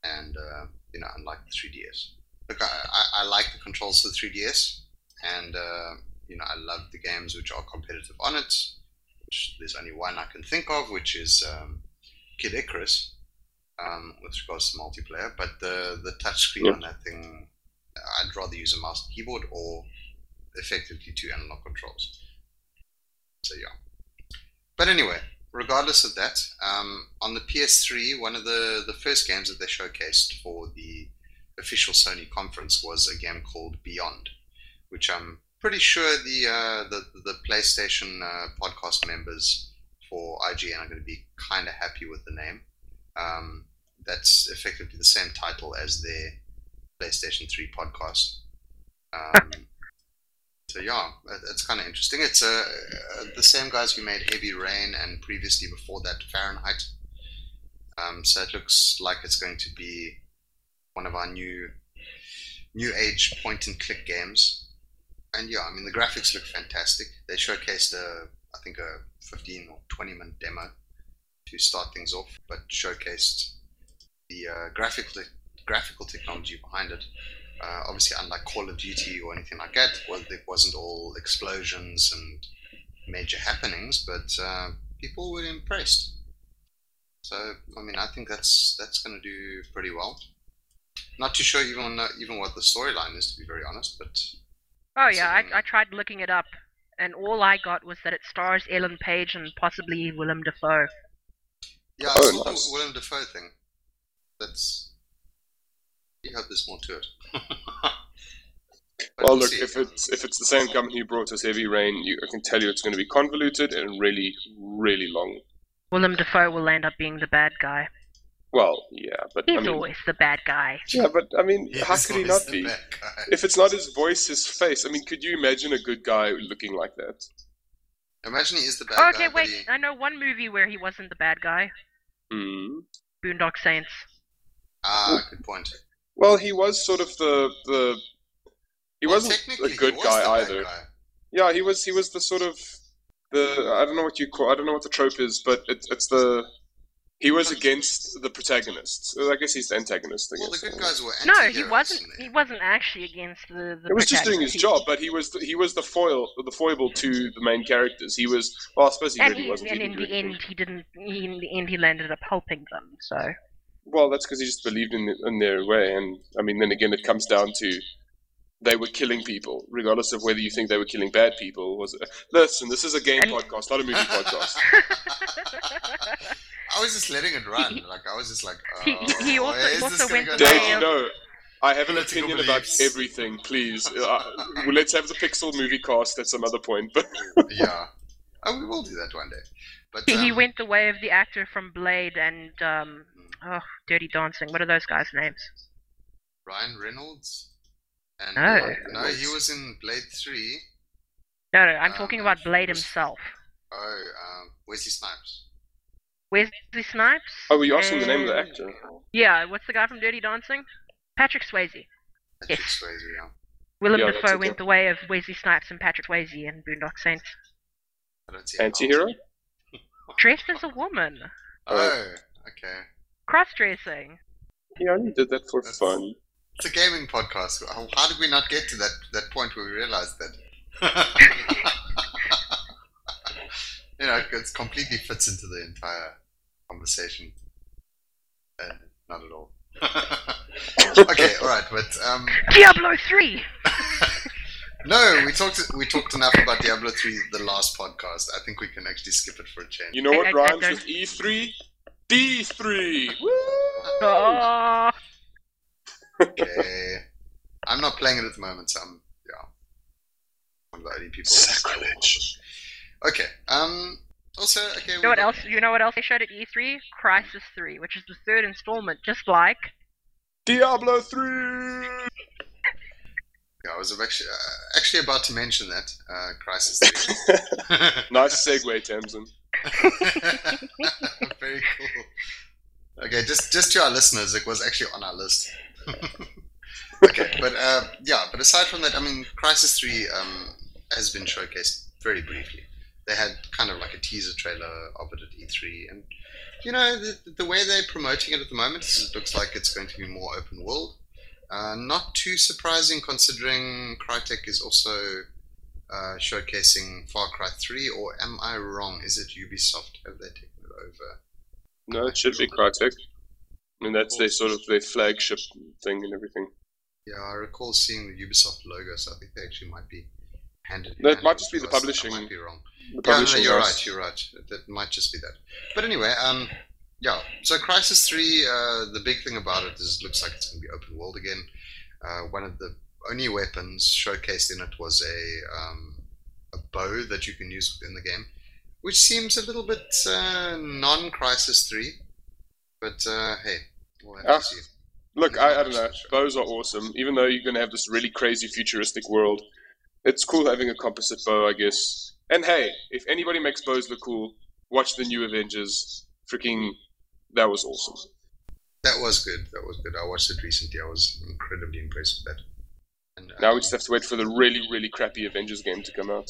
And, uh, you know, unlike the 3DS. Look, I, I, I, like the controls of the 3DS, and, uh, you know, I love the games which are competitive on it. Which there's only one I can think of, which is um, Kid Icarus, um, with regards to multiplayer. But the, the touchscreen yep. on that thing, I'd rather use a mouse and keyboard or effectively two analog controls. So yeah. But anyway, regardless of that, um, on the PS3, one of the, the first games that they showcased for the official Sony conference was a game called Beyond, which I'm pretty sure the uh, the, the PlayStation uh, podcast members for IGN are going to be kind of happy with the name. Um, that's effectively the same title as their PlayStation 3 podcast. Um, (laughs) so yeah, it- it's kind of interesting. It's uh, uh, the same guys who made Heavy Rain and previously before that Fahrenheit. Um, so it looks like it's going to be one of our new new age point and click games. And yeah, I mean the graphics look fantastic. They showcased a I think a 15 or 20 minute demo to start things off, but showcased the uh, graphical graphical technology behind it. Uh, obviously, unlike Call of Duty or anything like that, well, it wasn't all explosions and major happenings, but uh, people were impressed. So, I mean, I think that's that's going to do pretty well. Not too sure even uh, even what the storyline is, to be very honest. But Oh yeah, I, I tried looking it up, and all I got was that it stars Ellen Page and possibly Willem Dafoe. yeah, I Oh, saw nice. the Willem Dafoe thing. That's. You hope there's more to it. Well, we'll look, if it's if it's the same company who brought us Heavy Rain, you, I can tell you it's going to be convoluted and really, really long. Willem Dafoe will end up being the bad guy. Well, yeah, but He's I mean, always the bad guy. yeah, but I mean, He how is could he not be? If it's not his voice, his face. I mean, could you imagine a good guy looking like that? Imagine he is the bad Oh, guy. okay, wait. he- I know one movie where he wasn't the bad guy. Hmm. Boondock Saints. Ah, good point. Well, he was sort of the the. He Well, wasn't a good was guy either. guy. Yeah, he was. He was the sort of the. I don't know what you call. I don't know what the trope is, but it's it's the. He was against the protagonist. I guess he's the antagonist. I Well, the good guys were No, he wasn't. He wasn't actually against the. the He was just doing his job, but he was the, he was the foil, the foible to the main characters. He was. Well, I suppose he And, really he, wasn't. and He in the end, he didn't. He, in the end, he landed up helping them. So Well, that's because he just believed in in their way, and I mean, then again, it comes down to they were killing people, regardless of whether you think they were killing bad people. Was listen, this is a game podcast, not a movie podcast. (laughs) I was just letting it run. Like I was just like, oh, He- he- he also- where is he this went go Dave, you know, I have an Political opinion beliefs. about everything. Please, uh, well, let's have the Pixel movie cast at some other point. But (laughs) yeah. Oh, we will do that one day. But he, he um, went the way of the actor from Blade and um, oh, Dirty Dancing. What are those guys' names? Ryan Reynolds. And No. uh, no, he was in Blade Three. No, no, I'm Um, talking about Blade who's- himself. Oh, um, Wesley Snipes. Wesley Snipes. oh, were you asking the name of the actor? Yeah, what's the guy from Dirty Dancing? Patrick Swayze. Patrick Yes. Swayze, yeah. Willem Yeah, Dafoe went the way of Wesley Snipes and Patrick Swayze in Boondock Saints. I don't see how- Anti-hero? Dressed as a woman. (laughs) Oh, okay. Cross-dressing. He only did that for That's- fun. It's a gaming podcast. How, how did we not get to that that point where we realized that? (laughs) you know, it completely fits into the entire conversation. And not at all. (laughs) okay, all right, but um, Diablo 3! (laughs) no, we talked we talked enough about Diablo three the last podcast. I think we can actually skip it for a change. You know what I- I rhymes don't- with E3? D3! Woo! Oh, (laughs) Okay, I'm not playing it at the moment, so I'm yeah one of the only people. Sacrilege. Okay. Um. Also, okay. you know what else? You know what else they showed at E3? Crysis 3, which is the third installment, just like Diablo 3! Yeah, I was actually uh, actually about to mention that uh, Crysis (laughs) Three. nice segue, Tamsin. (laughs) Very cool. Okay, just just to our listeners, it was actually on our list. (laughs) okay, but uh, yeah, but aside from that, I mean, Crysis Three um, has been showcased very briefly. They had kind of like a teaser trailer of it at E3, and you know the, the way they're promoting it at the moment is it looks like it's going to be more open world. Uh, not too surprising considering Crytek is also uh, showcasing Far Cry 3, or am I wrong? Is it Ubisoft? Have they taken it over? No, it should be Crytek. I mean, that's their sort of their flagship thing and everything. Yeah, I recall seeing the Ubisoft logo, so I think they actually might be handed. No, it might just be the publishing- I might be wrong. The Yeah, no, you're right. You're right. That might just be that. But anyway, um, yeah. So Crysis Three, uh, the big thing about it is it looks like it's going to be open world again. Uh, one of the only weapons showcased in it was a um, a bow that you can use within the game, which seems a little bit uh, non-Crysis Three. But uh, hey, we'll have Ah. to see. look, I, I don't know. Bows are awesome, even though you're going to have this really crazy futuristic world. It's cool having a composite bow, I guess. And hey, if anybody makes bows look cool, watch the new Avengers. Freaking, that was awesome. That was good. That was good. I watched it recently. I was incredibly impressed with that. And, now we just have to wait for the really, really crappy Avengers game to come out.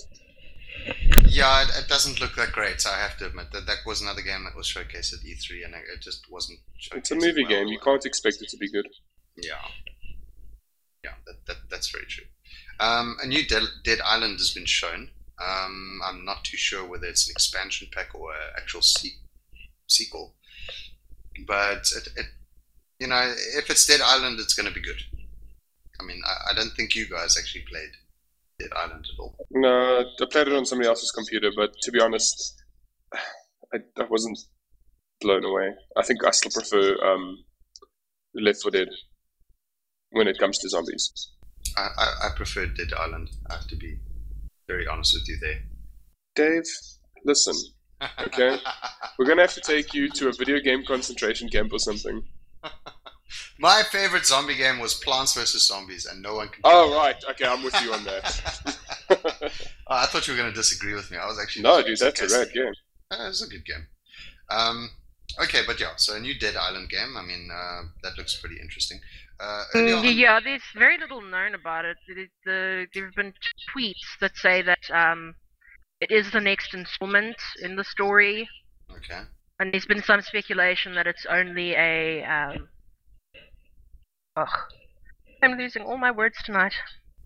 Yeah, it, it, doesn't look that great. So I have to admit that that was another game that was showcased at E3, and it just wasn't. It's a movie well. game. You can't expect it to be good. Yeah, yeah, that, that that's very true. Um, a new Dead, Dead Island has been shown. Um, I'm not too sure whether it's an expansion pack or an actual se- sequel, but it, it, you know, if it's Dead Island, it's going to be good. I mean, I, I don't think you guys actually played Dead Island at all. No, I played it on somebody else's computer, but to be honest, (sighs) I, I wasn't blown away. I think I still prefer um, Left 4 Dead when it comes to zombies. I, I, I prefer Dead Island. I have to be very honest with you there. Dave, listen. Okay, (laughs) we're gonna have to take you to a video game concentration camp or something. (laughs) My favorite zombie game was Plants vs Zombies, and no one can. Oh right, okay, I'm with you on that. (laughs) oh, I thought you were going to disagree with me. I was actually no, dude, that's a rad game. Uh, it's a good game. Um, okay, but yeah, so a new Dead Island game. I mean, uh, that looks pretty interesting. Uh, mm, yeah, there's very little known about it. The, the, there have been tweets that say that um, it is the next installment in the story. Okay. And there's been some speculation that it's only a um, Ugh. I'm losing all my words tonight.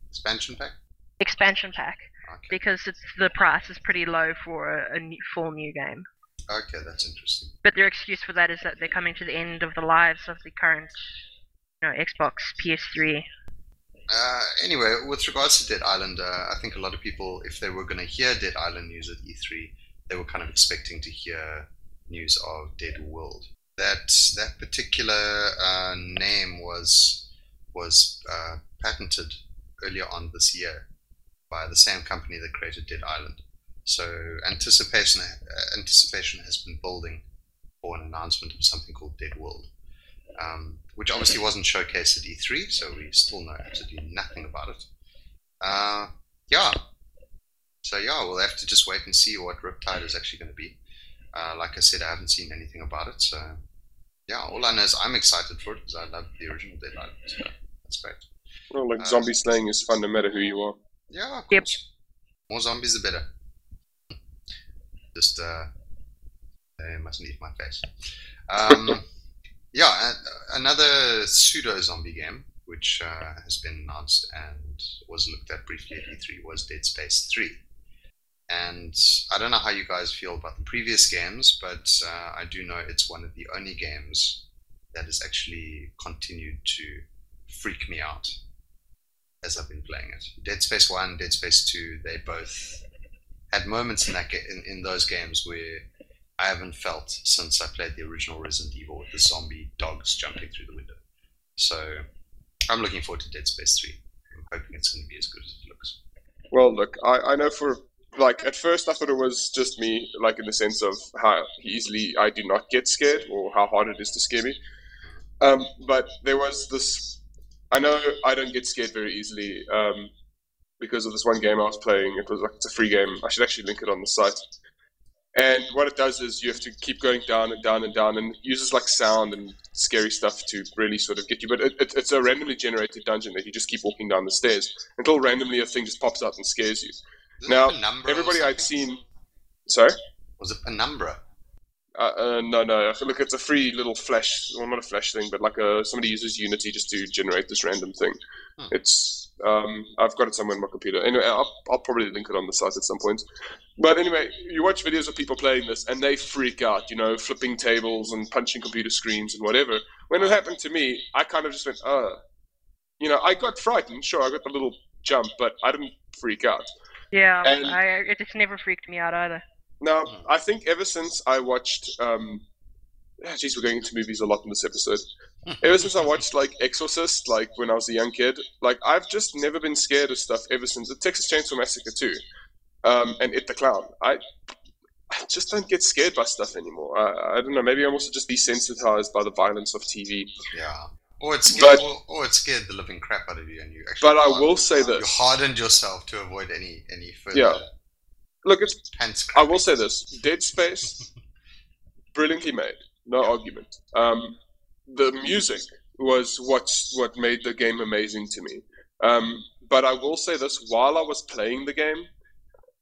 Expansion pack? Expansion pack. Okay. Because it's the price is pretty low for a, a new, full new game. Okay, that's interesting. But their excuse for that is that they're coming to the end of the lives of the current, you know, Xbox, PS3. Uh, anyway, with regards to Dead Island, uh, I think a lot of people, if they were going to hear Dead Island news at E3, they were kind of expecting to hear news of Dead World that that particular uh, name was was uh, patented earlier on this year by the same company that created Dead Island. So anticipation uh, anticipation has been building for an announcement of something called Dead World, um, which obviously wasn't showcased at E3, so we still know absolutely nothing about it. Uh, yeah. So yeah, we'll have to just wait and see what Riptide is actually going to be. Uh, like I said, I haven't seen anything about it, so yeah, all I know is I'm excited for it because I love the original Dead Island. So that's great. Well, like uh, zombie slaying is fun no matter who you are. Yeah, of yep. course. More zombies, the better. (laughs) Just uh, they mustn't eat my face. Um, (laughs) yeah, another pseudo zombie game which uh, has been announced and was looked at briefly at E3 was Dead Space 3. And I don't know how you guys feel about the previous games, but uh, I do know it's one of the only games that has actually continued to freak me out as I've been playing it. Dead Space 1, Dead Space 2, they both had moments in that in, in those games where I haven't felt since I played the original Resident Evil with the zombie dogs jumping through the window. So I'm looking forward to Dead Space 3. I'm hoping it's going to be as good as it looks. Well, look, I, I know for like at first I thought it was just me, like in the sense of how easily I do not get scared or how hard it is to scare me. Um, but there was this. I know I don't get scared very easily um, because of this one game I was playing. It was like it's a free game. I should actually link it on the site. And what it does is you have to keep going down and down and down, and uses like sound and scary stuff to really sort of get you. But it, it, it's a randomly generated dungeon that you just keep walking down the stairs until randomly a thing just pops up and scares you. Now, everybody I've seen. Sorry? Was it Penumbra? Uh, uh, no, no. Look, it's a free little flash. Well, not a flash thing, but like a somebody uses Unity just to generate this random thing. Hmm. It's um, I've got it somewhere on my computer. Anyway, I'll, I'll probably link it on the site at some point. But anyway, you watch videos of people playing this, and they freak out. You know, flipping tables and punching computer screens and whatever. When it happened to me, I kind of just went, "Uh," you know, I got frightened. Sure, I got the little jump, but I didn't freak out. Yeah, and I, it just never freaked me out either. Now, I think ever since I watched, um, geez, we're going into movies a lot in this episode. (laughs) ever since I watched like Exorcist, like when I was a young kid, like I've just never been scared of stuff ever since the Texas Chainsaw Massacre too, um, and It the Clown. I, I just don't get scared by stuff anymore. I, I don't know. Maybe I'm also just desensitized by the violence of TV. Yeah. Or it scared, But- or, or it scared the living crap out of you, and you actually. But I will say You hardened yourself to avoid any any further Yeah. Look, it's pants. I will say this: Dead Space, (laughs) brilliantly made, no argument. Um, the music was what's what made the game amazing to me. Um, but I will say this: while I was playing the game,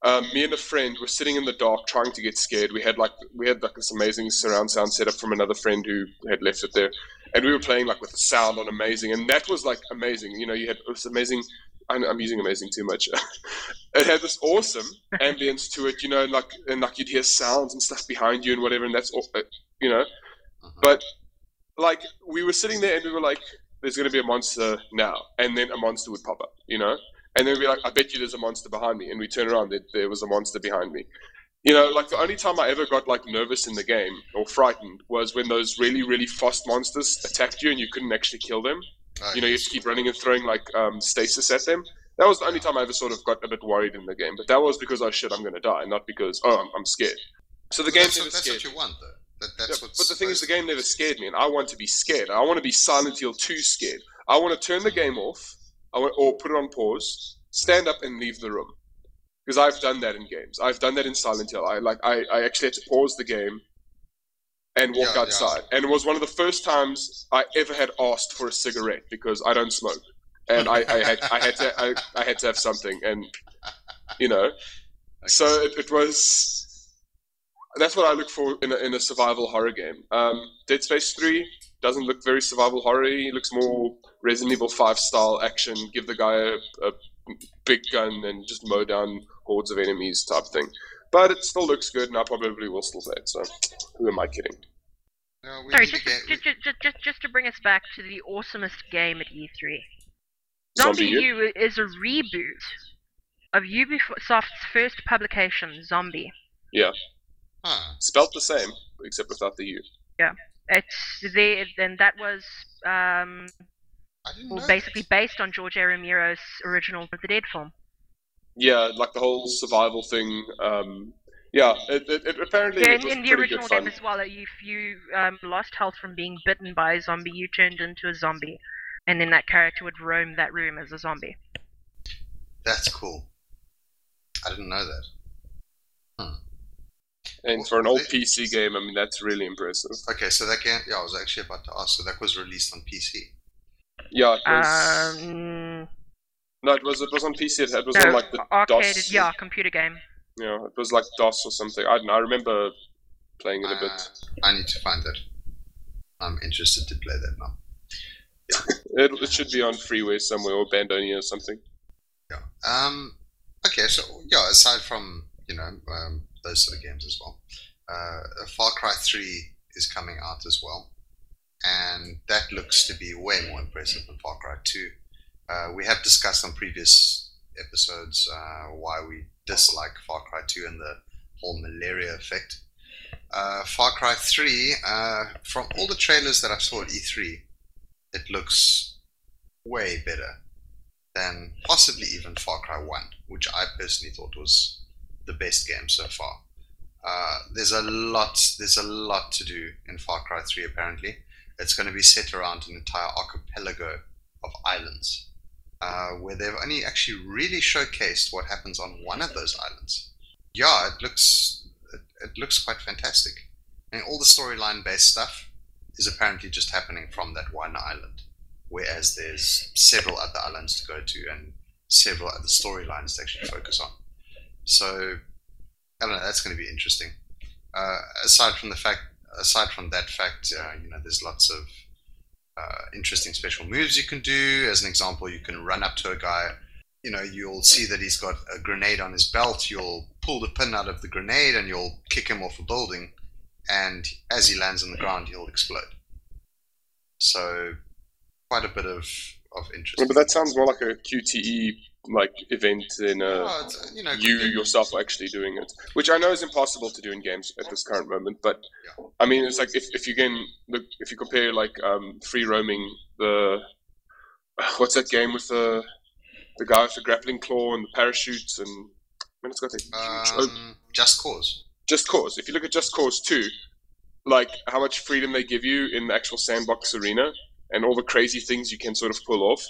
um, me and a friend were sitting in the dark trying to get scared. We had like we had like this amazing surround sound setup from another friend who had left it there, and we were playing like with the sound on amazing, and that was like amazing. You know, you had this amazing. I'm, using amazing too much. (laughs) it had this awesome (laughs) ambience to it, you know, and like and like you'd hear sounds and stuff behind you and whatever, and that's all, uh, you know. Mhm. But like we were sitting there and we were like, "There's going to be a monster now," and then a monster would pop up, you know, and then we'd be like, "I bet you there's a monster behind me," and we turn around, there, there was a monster behind me. You know, like the only time I ever got like nervous in the game or frightened was when those really really fast monsters attacked you and you couldn't actually kill them Uh, you know, you just keep running and throwing like um, stasis at them. That was the only time I ever sort of got a bit worried in the game. But that was because oh shit, I'm going to die, not because oh I'm, I'm scared. So the But game that's, never what, that's scared. what you want, though. That, Yeah, that's what's but the thing is, the game never scared me, and I want to be scared. I want to be Silent Hill 2 scared. I want to turn the game off, I want, or put it on pause, stand up, and leave the room. Because I've done that in games. I've done that in Silent Hill. I like I, I actually had to pause the game and walk Yeah, yeah. outside. And it was one of the first times I ever had asked for a cigarette because I don't smoke, and I, I had I had to I, I had to have something, and you know, so it, it was. That's what I look for in a, in a survival horror game. Um, Dead Space Three doesn't look very survival horror. It looks more Resident Evil Five style action. Give the guy a, a big gun and just mow down hordes of enemies type thing. But it still looks good, and I probably will still play it. So, who am I kidding? No, we Sorry, need to just, get- just, just, just, just to bring us back to the awesomest game at E3. Zombie Zombie U? U is a reboot of Ubisoft's first publication, Zombi. Huh. Spelt the same, except without the U. Yeah. It's there, and that was um, I didn't well, know basically that. based on George A. Romero's original The Dead film. Yeah, like the whole survival thing. Um, yeah, it, it, it apparently Yeah, it in, was in the original good fun. game as well, if you um, lost health from being bitten by a zombie, you turned into a zombie, and then that character would roam that room as a zombie. That's cool. I didn't know that. And for an old PC game, I mean, that's really impressive. Okay, so that game, yeah, I was actually about to ask. So that was released on PC. Yeah, it was. Um, no, it was. It was on PC. It, it was no, on like the arcade, DOS. yeah, computer game. Yeah, it was like DOS or something. I don't know. I remember playing it a Uh, bit. I need to find that. I'm interested to play that now. (laughs) It, it should be on freeway somewhere or Abandonia or something. Yeah. Um. Okay. So yeah, aside from you know um, those sort of games as well, uh, Far Cry Three is coming out as well, and that looks to be way more impressive than Far Cry Two. Uh, we have discussed on previous episodes uh, why we dislike Far Cry Two and the whole malaria effect. Uh, Far Cry Three, uh, from all the trailers that I saw at E3, it looks way better than possibly even Far Cry 1, which I personally thought was the best game so far. Uh, there's a lot, there's a lot to do in Far Cry 3. Apparently, it's going to be set around an entire archipelago of islands, uh, where they've only actually really showcased what happens on one of those islands. Yeah, it looks, it, it looks quite fantastic, and all the storyline-based stuff is apparently just happening from that one island whereas there's several other islands to go to and several other storylines to actually focus on. So I don't know. That's going to be interesting. Uh, aside from the fact, aside from that fact, uh, you know, there's lots of uh, interesting special moves you can do. As an example, you can run up to a guy. You know, you'll see that he's got a grenade on his belt. You'll pull the pin out of the grenade and you'll kick him off a building. And as he lands on the ground, he'll explode. So quite a bit of of interest. Yeah, but that sounds more like a QTE like event in a. Oh, uh, you know, you yourself are actually doing it, which I know is impossible to do in games at this current moment. But Yeah. I mean, it's like if, if you can look, if you compare like um, free roaming, the (sighs) what's that game with the the guy with the grappling claw and the parachutes and man, it's got the huge um, Just Cause. Just Cause. If you look at Just Cause two, like how much freedom they give you in the actual sandbox arena, and all the crazy things you can sort of pull off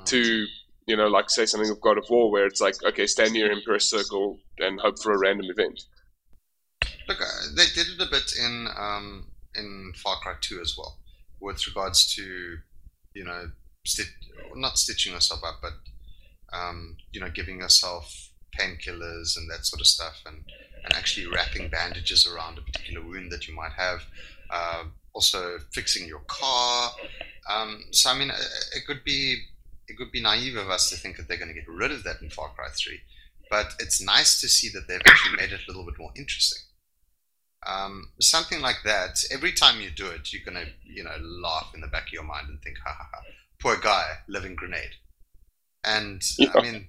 Mm. to you know like say something of God of War where it's like okay stand near Emperor Circle and hope for a random event. Look, uh, they did it a bit in um, in Far Cry 2 as well, with regards to, you know, sti- not stitching yourself up, but um, you know, giving yourself painkillers and that sort of stuff, and, and actually wrapping bandages around a particular wound that you might have. Uh, also, fixing your car. Um, so, I mean, uh, it could be it would be naive of us to think that they're going to get rid of that in Far Cry 3, but it's nice to see that they've actually made it a little bit more interesting um, something like that. Every time you do it, you're gonna, you know, laugh in the back of your mind and think, "Ha ha ha, poor guy, living grenade." And Yeah. I mean,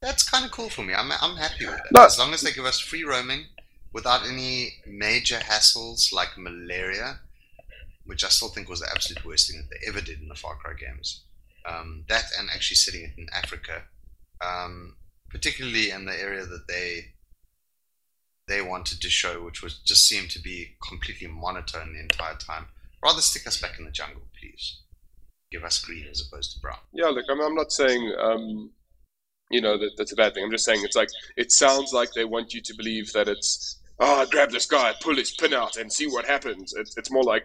that's kind of cool for me. I'm I'm happy with it No. as long as they give us free roaming without any major hassles like malaria, which I still think was the absolute worst thing that they ever did in the Far Cry games. Um, that and actually setting it in Africa, um, particularly in the area that they they wanted to show, which was just seemed to be completely monotone the entire time. Rather stick us back in the jungle, please. Give us green as opposed to brown. Yeah, look, I'm, I'm not saying um, you know that that's a bad thing. I'm just saying it's like it sounds like they want you to believe that it's ah grab this guy, pull his pin out, and see what happens. It's it's more like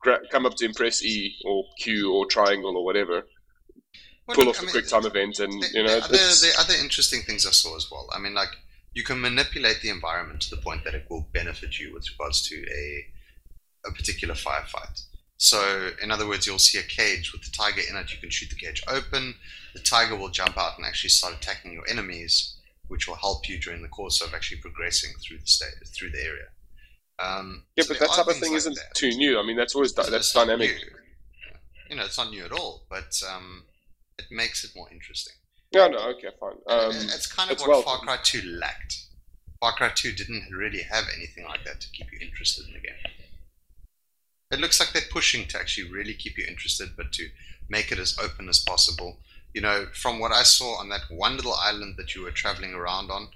gra- come up to impress E or Q or triangle or whatever, pull off I the mean, quick time event, and the, you know the other, the other interesting things I saw as well. I mean, like you can manipulate the environment to the point that it will benefit you with regards to a a particular firefight. So, in other words, you'll see a cage with the tiger in it. You can shoot the cage open. The tiger will jump out and actually start attacking your enemies, which will help you during the course of actually progressing through the state, through the area. Um, yeah, so but that type of thing like isn't that. too new. I mean, that's always that's dynamic. new. You know, it's not new at all, but um, it makes it more interesting. Yeah, no, okay, fine. Um, it's kind of it's what welcome. Far Cry 2 lacked. Far Cry 2 didn't really have anything like that to keep you interested in the game. It looks like they're pushing to actually really keep you interested, but to make it as open as possible. You know, from what I saw on that one little island that you were traveling around on,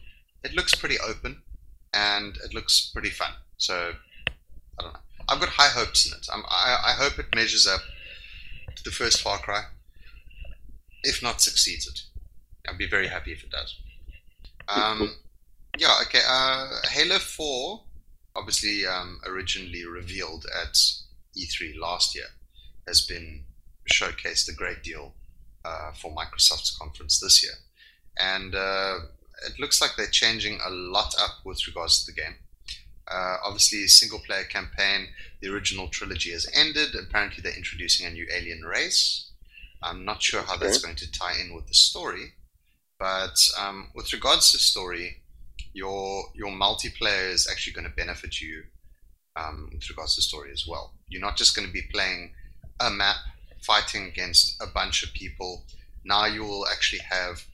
it looks pretty open and it looks pretty fun. So, I don't know. I've got high hopes in it. I'm, I, I hope it measures up to the first Far Cry. If not, succeeds it. I'd be very happy if it does. Um, yeah, okay. Uh, Halo 4, obviously um, originally revealed at E3 last year, has been showcased a great deal uh, for Microsoft's conference this year. And uh, it looks like they're changing a lot up with regards to the game. Uh, obviously, single player campaign, the original trilogy has ended. Apparently, they're introducing a new alien race. I'm not sure how that's going to tie in with the story, but um, with regards to story, your your multiplayer is actually going to benefit you um, with regards to story as well. You're not just going to be playing a map, fighting against a bunch of people. Now you will actually have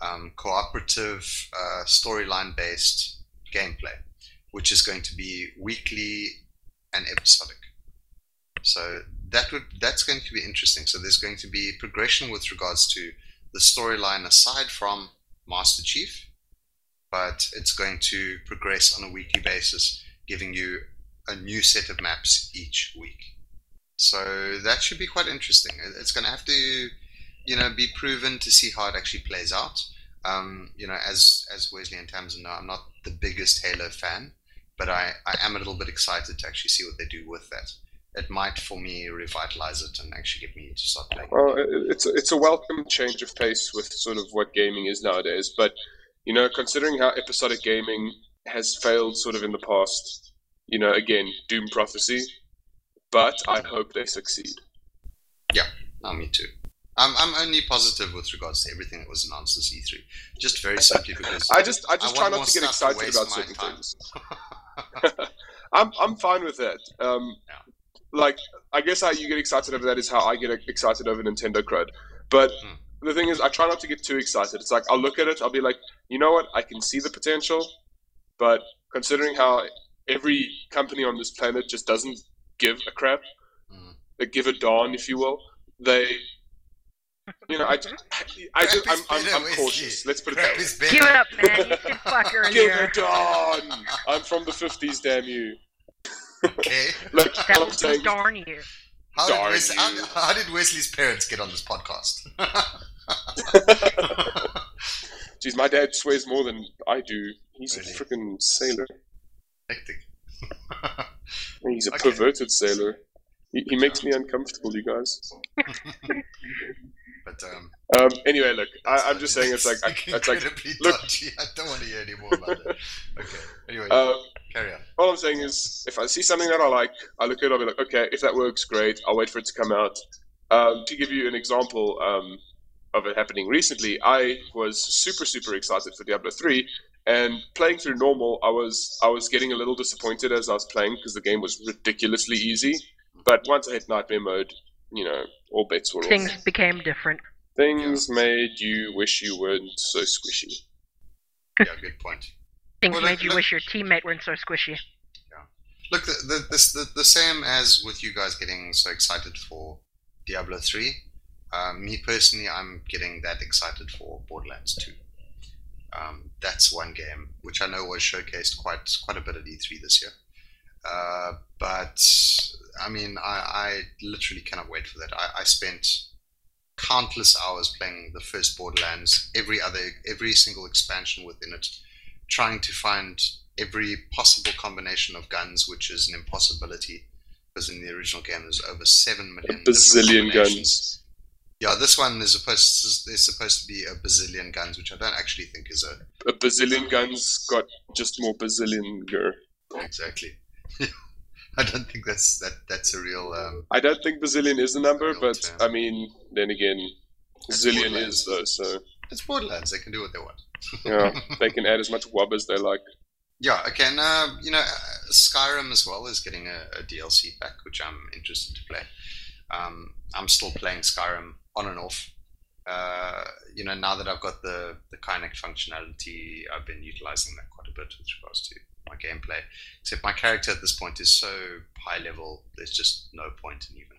um, cooperative, uh, storyline based gameplay, which is going to be weekly and episodic. So that would that's going to be interesting. So there's going to be progression with regards to the storyline aside from Master Chief, but it's going to progress on a weekly basis, giving you a new set of maps each week. So that should be quite interesting. It's going to have to, you know, be proven to see how it actually plays out. Um, you know, as as Wesley and Tamsin know, I'm not the biggest Halo fan, but I, I am a little bit excited to actually see what they do with that. It might, for me, revitalize it and actually get me to start playing. Well, it's a, it's a welcome change of pace with sort of what gaming is nowadays. But you know, considering how episodic gaming has failed sort of in the past, you know, again, Doom Prophecy. But I hope they succeed. Oh, me too. I'm, I'm only positive with regards to everything that was announced this E3. Just very simply because I just I just I try not to get excited about certain time. things. (laughs) (laughs) I'm I'm fine with that. Um, Yeah. Like I guess how you get excited over that is how I get excited over Nintendo crud. But Hmm. the thing is, I try not to get too excited. It's like I'll look at it, I'll be like, you know what, I can see the potential, but considering how every company on this planet just doesn't give a crap, Mm. they give a darn, if you will, they. You know, I, I, just, I'm, I'm, I'm cautious. Let's put it that way. Give it up, man. You fucker (laughs) Give here. a darn! I'm from the 50s, damn you. Okay. (laughs) Like, That was saying, darn you. How did, Darn Wesley, how, you. how did Wesley's parents get on this podcast? (laughs) Jeez, my dad swears more than I do. He's Really? a freaking sailor. Hectic. (laughs) He's a Okay. perverted sailor. He, he makes me uncomfortable, you guys. But um, Um, anyway, look, I, I'm just saying it's like (laughs) I, it's like look- dodgy. I don't want to hear any more about it. Okay. Anyway, uh, carry on. all I'm saying is if I see something that I like, I look at it, I'll be like, okay, if that works, great. I'll wait for it to come out. Um, to give you an example um, of it happening recently, I was super super excited for Diablo 3, and playing through normal, I was I was getting a little disappointed as I was playing because the game was ridiculously easy. But once I hit nightmare mode, you know, all bets were Things off. became different. Things made you wish you weren't so squishy. Yeah, good point. Things Well, made look- you look- wish your teammate weren't so squishy. Yeah. Look, the, the, this, the, the same as with you guys getting so excited for Diablo 3. Uh, me personally, I'm getting that excited for Borderlands 2. Um, that's one game which I know was showcased quite quite a bit at E3 this year. Uh, but I mean, I, I literally cannot wait for that. I, I spent countless hours playing the first Borderlands, every other, every single expansion within it, trying to find every possible combination of guns, which is an impossibility because in the original game there's over seven million A bazillion guns. Yeah, this one is supposed there's supposed to be a bazillion guns, which I don't actually think is a A bazillion guns got just more bazillion-ger. exactly. (laughs) I don't think that's that that's a real. Um, I don't think bazillion is the number, but term. I mean, then again, It's zillion is though, so it's Borderlands; they can do what they want. (laughs) yeah, they can add as much wub as they like. Yeah, okay, and uh, you know, uh, Skyrim as well is getting a, a DLC pack, which I'm interested to play. Um, I'm still playing Skyrim on and off. Uh, you know, now that I've got the the Kinect functionality, I've been utilizing that quite a bit with regards to my gameplay. Except my character at this point is so high level, there's just no point in even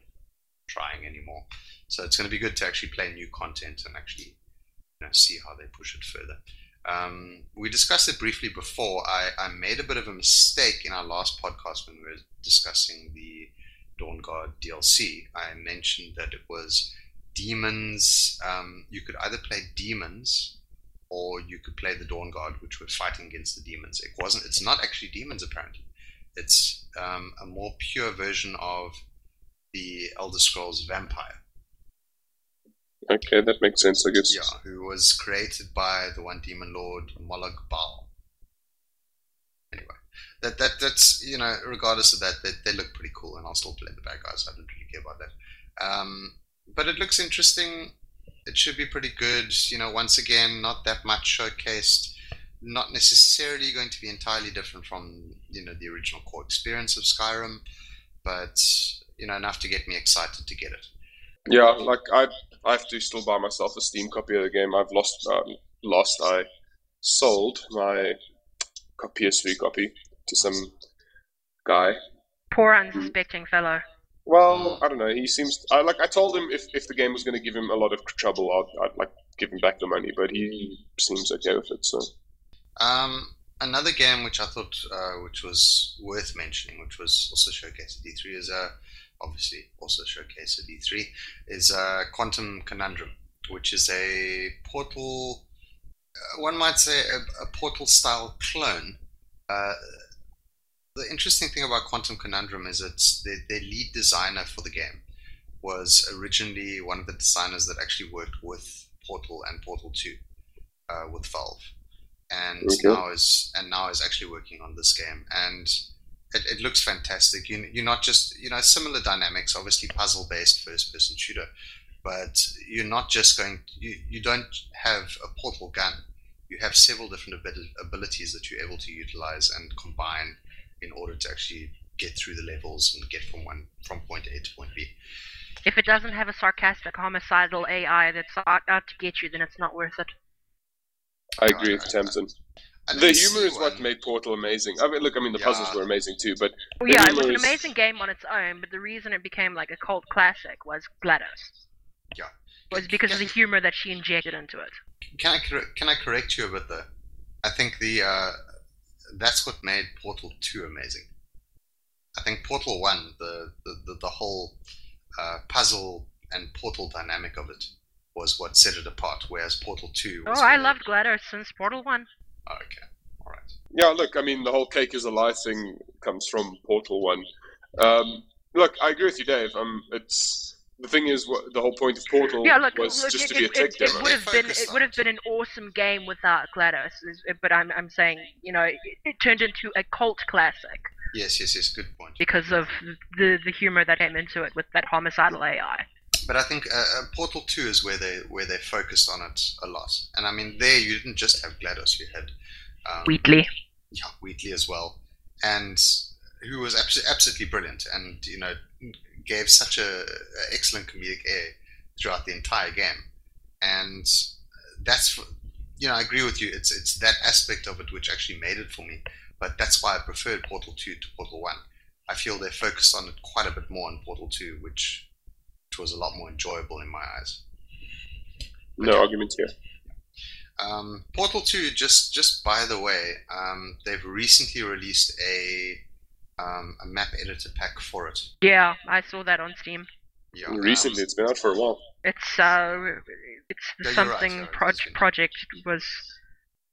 trying anymore. So it's going to be good to actually play new content and actually you know, see how they push it further. Um, we discussed it briefly before. I, I made a bit of a mistake in our last podcast when we were discussing the Dawnguard DLC. I mentioned that it was demons. Um, you could either play demons or you could play the Dawnguard, which was fighting against the demons. It wasn't. It's not actually demons apparently. It's um, a more pure version of the Elder Scrolls Vampire. Okay, that makes sense, I guess. Yeah, who was created by the one demon lord Molag Bal. Anyway, that that that's you know, regardless of that, they, they look pretty cool, and I'll still play the bad guys. I don't really care about that. Um, but it looks interesting. It should be pretty good. You know, once again, not that much showcased. Not necessarily going to be entirely different from you know the original core experience of Skyrim, but you know enough to get me excited to get it. Yeah, like I, I have to still buy myself a Steam copy of the game. I've lost, um, lost. I sold my co- PS3 copy to some guy. Poor unsuspecting fellow. Well, I don't know. He seems. I like. I told him if, if the game was going to give him a lot of trouble, I'd, I'd like give him back the money. But he seems okay with it. So Um, another game which I thought uh, which was worth mentioning, which was also showcased at E3, is uh, obviously also showcased at E3, is uh, Quantum Conundrum, which is a Portal, uh, one might say a, a Portal style clone. Uh, the interesting thing about Quantum Conundrum is it's their, their lead designer for the game was originally one of the designers that actually worked with Portal and Portal 2 uh, with Valve. And Okay. now is and now is actually working on this game. And it, it looks fantastic. You, you're not just you know similar dynamics obviously puzzle based first person shooter but you're not just going you, you don't have a portal gun. You have several different abi- abilities that you're able to utilize and combine in order to actually get through the levels and get from one from point A to point B If it doesn't have a sarcastic, homicidal AI that's out, out to get you, then it's not worth it. I agree with Tamsin. I The humor is what made Portal amazing. I mean, look, I mean, the Yeah. puzzles were amazing too, but Well, yeah, it was an amazing game on its own, but the reason it became like a cult classic was GLaDOS. Yeah. Was because of the humor that she injected into it. Can I corre- can I correct you a bit though? I think the uh, that's what made Portal Two amazing. I think Portal One, the the, the, the whole uh, puzzle and Portal dynamic of it was what set it apart. Whereas Portal Two. Was Oh, I very- loved GLaDOS since Portal 1. Oh, okay, all right. Yeah, look, I mean, the whole cake is a lie thing comes from Portal One. Um, look, I agree with you, Dave. Um, it's the thing is, what the whole point of Portal Yeah, look, was look just it, to be a tech it, demo. it would have been it would have been an awesome game without GLaDOS, but I'm I'm saying you know it, it turned into a cult classic Yes, yes, yes. Good point. because of the the humor that came into it with that homicidal AI. But I think uh, uh, Portal Two is where they where they focused on it a lot. And I mean, there you didn't just have Glados, you had um, Wheatley. yeah, Wheatley as well, and who was abs- absolutely brilliant, and you know gave such a, a excellent comedic air throughout the entire game, and that's you know I agree with you. It's it's that aspect of it which actually made it for me, but that's why I preferred Portal Two to Portal One. I feel they focused on it quite a bit more in Portal Two, which which was a lot more enjoyable in my eyes. No argument here. Um, Portal 2, just just by the way, um, they've recently released a um, a map editor pack for it. Yeah, I saw that on Steam. Yeah, um, Recently, it's been out for a while. It's uh, it's Yeah, you're right, something yeah, it's project was.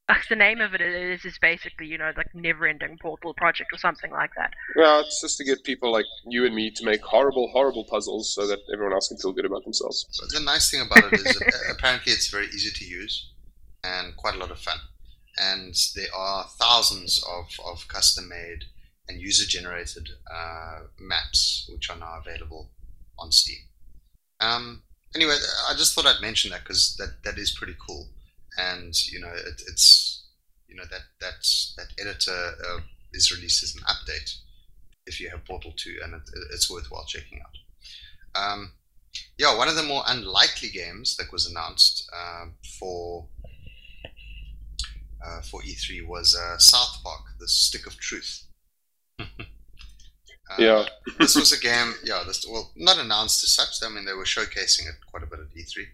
Uh, the name of it is is basically you know like never-ending portal project or something like that. Yeah, it's just to get people like you and me to make horrible, horrible puzzles so that everyone else can feel good about themselves. But the nice thing about it is that, uh, apparently it's very easy to use and quite a lot of fun. And there are thousands of, of custom made and user generated uh, maps which are now available on Steam. Um, anyway, I just thought I'd mention that because that, that is pretty cool. And you know, it, it's you know that that that editor uh, is released as an update if you have Portal 2, and it, it's worthwhile checking out. Um, yeah, one of the more unlikely games that was announced uh, for uh, for E3 was uh, South Park: The Stick of Truth. Uh, Yeah. this was a game. Yeah, this well, not announced as such. I mean, they were showcasing it quite a bit at E3.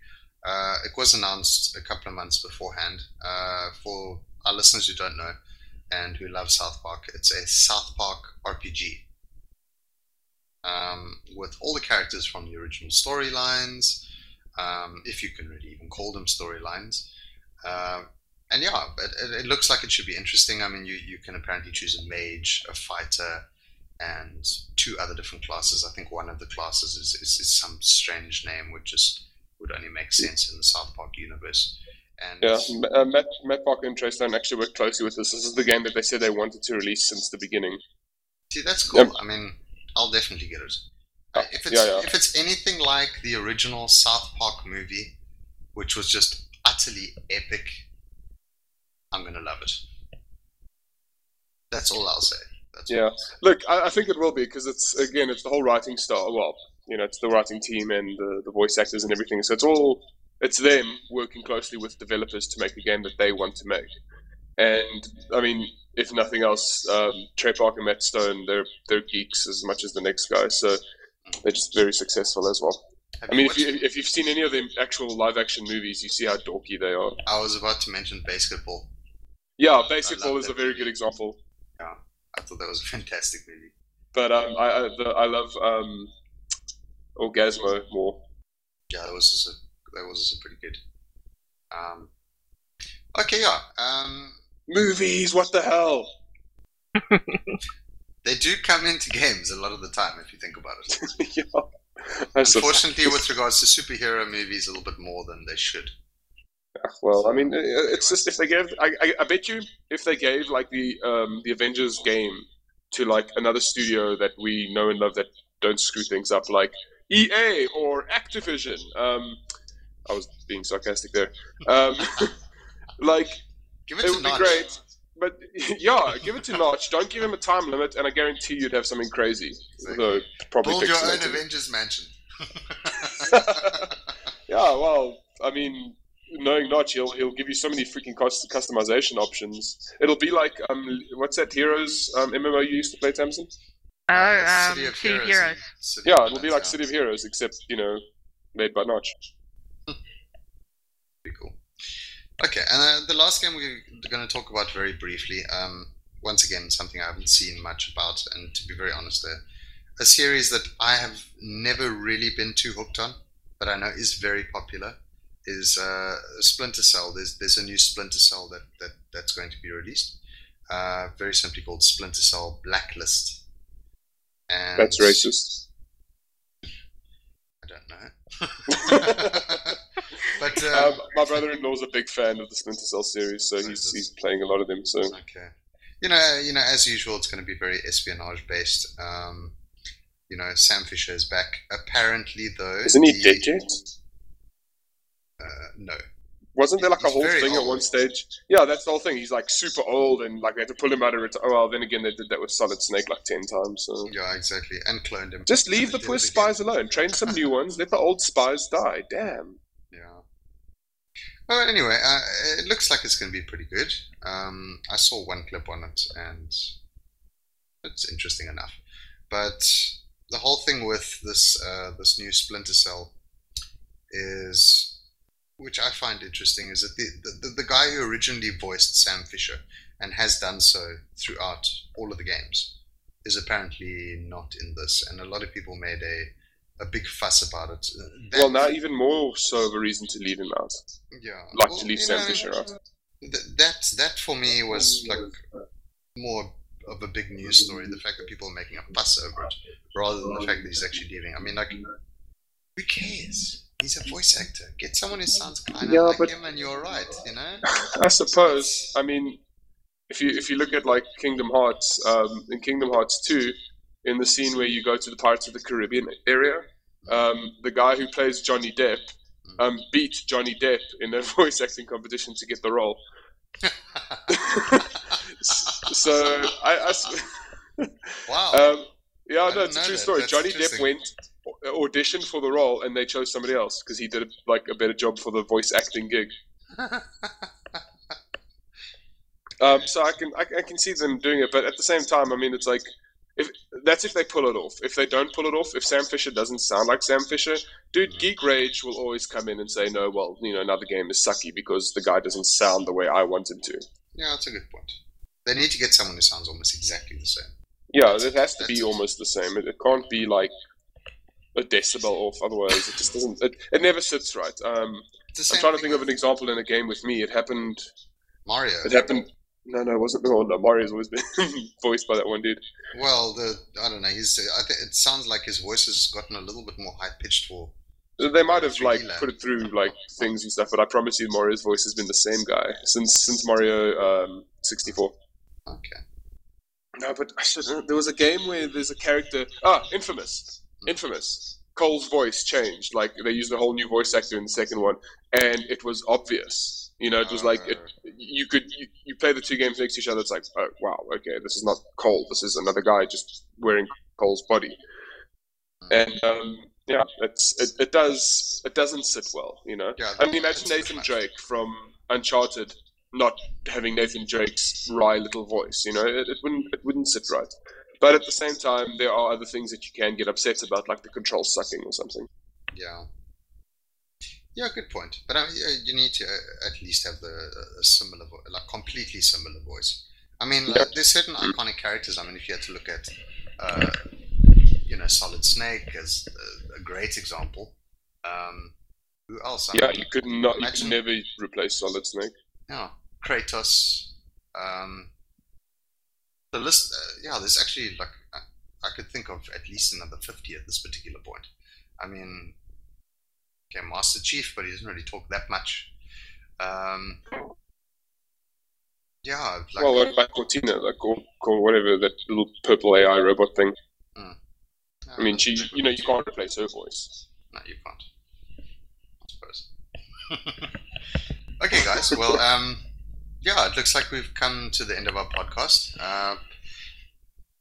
Uh, it was announced a couple of months beforehand. Uh, for our listeners who don't know and who love South Park, it's a South Park RPG um, with all the characters from the original storylines, um, if you can really even call them storylines. And yeah, it, it, it looks like it should be interesting. I mean, you, you can apparently choose a mage, a fighter, and two other different classes. I think one of the classes is, is, is some strange name, which just would only make sense in the South Park universe. And Yeah, uh, Matt, Matt Parker and actually worked closely with this. This is the game that they said they wanted to release since the beginning. See, that's cool. I mean, I'll definitely get it. Uh, if it's yeah, yeah. if it's anything like the original South Park movie, which was just utterly epic, I'm gonna love it. That's all I'll say. That's Yeah. I'll say. Look, I, I think it will be because it's again, it's the whole writing style. Well, you know, it's the writing team and the, the voice actors and everything. So it's all it's them working closely with developers to make a game that they want to make. And I mean, if nothing else, um, Trey Parker and Matt Stone, they're they're geeks as much as the next guy. So they're just very successful as well. Have I mean, if you if you've seen any of the actual live action movies, you see how dorky they are. I was about to mention BASEketball. Yeah, love is a very movie. good example. Yeah, I thought that was a fantastic movie. But um, I I, the, I love um, Orgazmo more. Yeah, that was also, that was also pretty good. Um, okay, yeah. Um, Movies, what the hell? (laughs) they do come into games a lot of the time, if you think about it. (laughs) yeah. Unfortunately, with regards to superhero movies, a little bit more than they should. Well, I mean, it's just if they gave, I, I, I bet you, if they gave like the um, the Avengers game to like another studio that we know and love that don't screw things up, like EA or Activision. Um, I was being sarcastic there. Um, (laughs) like Give it, It to would be great. But (laughs) yeah, give it to Notch. Don't give him a time limit, and I guarantee you'd have something crazy. Exactly. Although probably Build your own. Avengers mansion. (laughs) Yeah, well, I mean, knowing Notch, he'll he'll give you so many freaking cus- customization options. It'll be like um, what's that Heroes um, MMO you used to play, Tamsin? Oh, Uh, um, City of City of Heroes. Heroes. City Yeah, it'll be like. City of Heroes, except you know, made by Notch. Pretty cool. Okay, and uh, the last game we're going to talk about very briefly. Um, once again, something I haven't seen much about, and to be very honest, there, a series that I have never really been too hooked on, but I know is very popular, is uh, Splinter Cell. There's there's a new Splinter Cell that, that that's going to be released. Uh, very simply called Splinter Cell Blacklist. And That's racist. I don't know. (laughs) (laughs) but uh, Um, my brother-in-law's a big fan of the Splinter Cell series, so he's, he's playing a lot of them. So Okay. You know, you know, as usual, it's going to be very espionage based. Um, you know, Sam Fisher is back. Apparently, though, isn't he the- dead yet? Uh, no. Wasn't there like a whole thing at one stage? Yeah, that's the whole thing. He's like super old, and like they had to pull him out of it. Oh well, then again, they did that with Solid Snake like ten times. So Yeah, exactly. And cloned him. just leave the poor spies alone. Train some new ones. Let the old spies die. Damn. Yeah. Well, anyway, uh, it looks like it's going to be pretty good. Um, I saw one clip on it, and it's interesting enough. But the whole thing with this uh, this new Splinter Cell is, which I find interesting, is that the, the the guy who originally voiced Sam Fisher and has done so throughout all of the games is apparently not in this, and a lot of people made a a big fuss about it. That- Well, now even more so of a reason to leave him out. yeah, Like Well, to leave Sam know, Fisher out. Th- that that for me was like more of a big news story. The fact that people are making a fuss over it, rather than the fact that he's actually leaving. I mean, like, who cares? He's a voice actor. Get someone who sounds kind of Yeah, like but- him, and you're right. You know? (laughs) I suppose. I mean, if you if you look at like Kingdom Hearts, um, in Kingdom Hearts two, in the scene where you go to the Pirates of the Caribbean area, um, the guy who plays Johnny Depp um, beat Johnny Depp in a (laughs) voice acting competition to get the role. (laughs) So I. wow. um, yeah, I no, it's a true that. story. That's Johnny Depp went auditioned for the role, and they chose somebody else because he did a, like a better job for the voice acting gig. (laughs) Um, so I can I, I can see them doing it, but at the same time, I mean, it's like if that's if they pull it off. If they don't pull it off, if Sam Fisher doesn't sound like Sam Fisher, dude, Mhm. Geek Rage will always come in and say, no, well, you know, another game is sucky because the guy doesn't sound the way I want him to. yeah, that's a good point. They need to get someone who sounds almost exactly the same. Yeah, it has to be almost the same. It, it can't be like a decibel off. Otherwise, it just doesn't. It, it never sits right. Um, I'm trying to think of an example in a game with me. It happened. Mario. It happened. No, no, it wasn't. No, no, Mario's always been (laughs) voiced by that one dude. Well, the I don't know. He's. I think it sounds like his voice has gotten a little bit more high pitched for. They might have like put it through like things and stuff, but I promise you, Mario's voice has been the same guy since since Mario um, 64. Okay. No, but there was a game where there's a character. Ah, Infamous. Mm. Infamous. Cole's voice changed. Like they used a whole new voice actor in the second one, and it was obvious. You know, it was like it, uh. you could you, you play the two games next to each other. It's like, oh, wow, okay, this is not Cole. This is another guy just wearing Cole's body. Mm. And um, yeah, it's it, it does it doesn't sit well. You know, Yeah, I mean, imagine Nathan Drake from Uncharted not having Nathan Drake's wry little voice. You know, it, it wouldn't it wouldn't sit right. But at the same time, there are other things that you can get upset about, like the control sucking or something. Yeah. Yeah, good point. But yeah, you need to uh, at least have the uh, similar, vo- like completely similar voice. I mean, like, there's certain iconic characters. I mean, if you had to look at, uh, you know, Solid Snake as a, a great example. Um, who else? I Yeah, mean, you could not, you could never replace Solid Snake. yeah, Kratos. Um, the list, uh, yeah, there's actually like I, I could think of at least another fifty at this particular point. I mean, okay, Master Chief, but he doesn't really talk that much. Um, yeah, like well, what about Cortana, like or, or whatever that little purple AI robot thing? yeah, I mean, she, you know, you can't replace her voice. No, you can't. I suppose. (laughs) okay, guys. Well, um, yeah, it looks like we've come to the end of our podcast. Uh,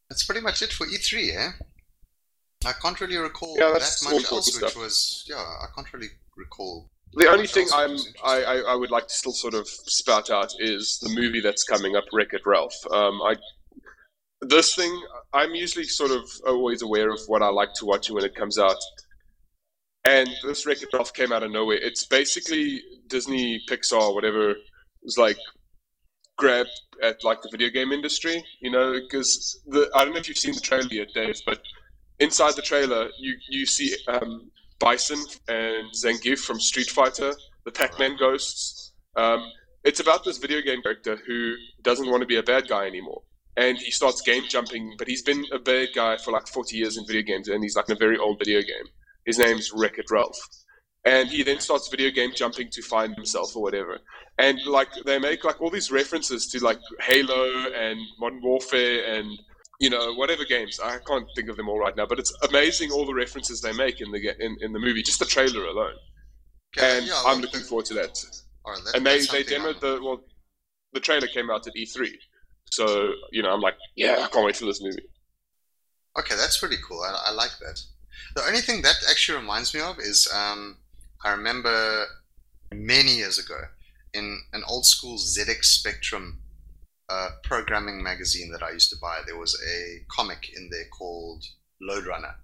that's pretty much it for E3, eh? I can't really recall Yeah, that much else, which stuff. was yeah. I can't really recall. The only thing I'm I. I, I would like to still sort of spout out is the movie that's coming up, Wreck It Ralph. Um, I this thing I'm usually sort of always aware of what I like to watch when it comes out, and this Wreck It Ralph came out of nowhere. It's basically Disney, Pixar, whatever was like grabbed at like the video game industry, you know, because the I don't know if you've seen the trailer yet, Dave, but inside the trailer, you you see um, Bison and Zangief from Street Fighter, the Pac-Man ghosts. Um, it's about this video game character who doesn't want to be a bad guy anymore, and he starts game jumping. But he's been a bad guy for like 40 years in video games, and he's like in a very old video game. His name's Wreck It Ralph, and he then starts video game jumping to find himself or whatever. And like they make like all these references to like Halo and Modern Warfare and you know whatever games. I can't think of them all right now, but it's amazing all the references they make in the in, in the movie, just the trailer alone. Okay, And yeah, I'm looking the- forward to that. right, that- And they they demoed I'm- the well, the trailer came out at E3, so you know I'm like, yeah, I can't wait for this movie. Okay, that's pretty cool. I, I like that. The only thing that actually reminds me of is um, I remember many years ago in an old school ZX Spectrum uh, programming magazine that I used to buy, there was a comic in there called Load Runner,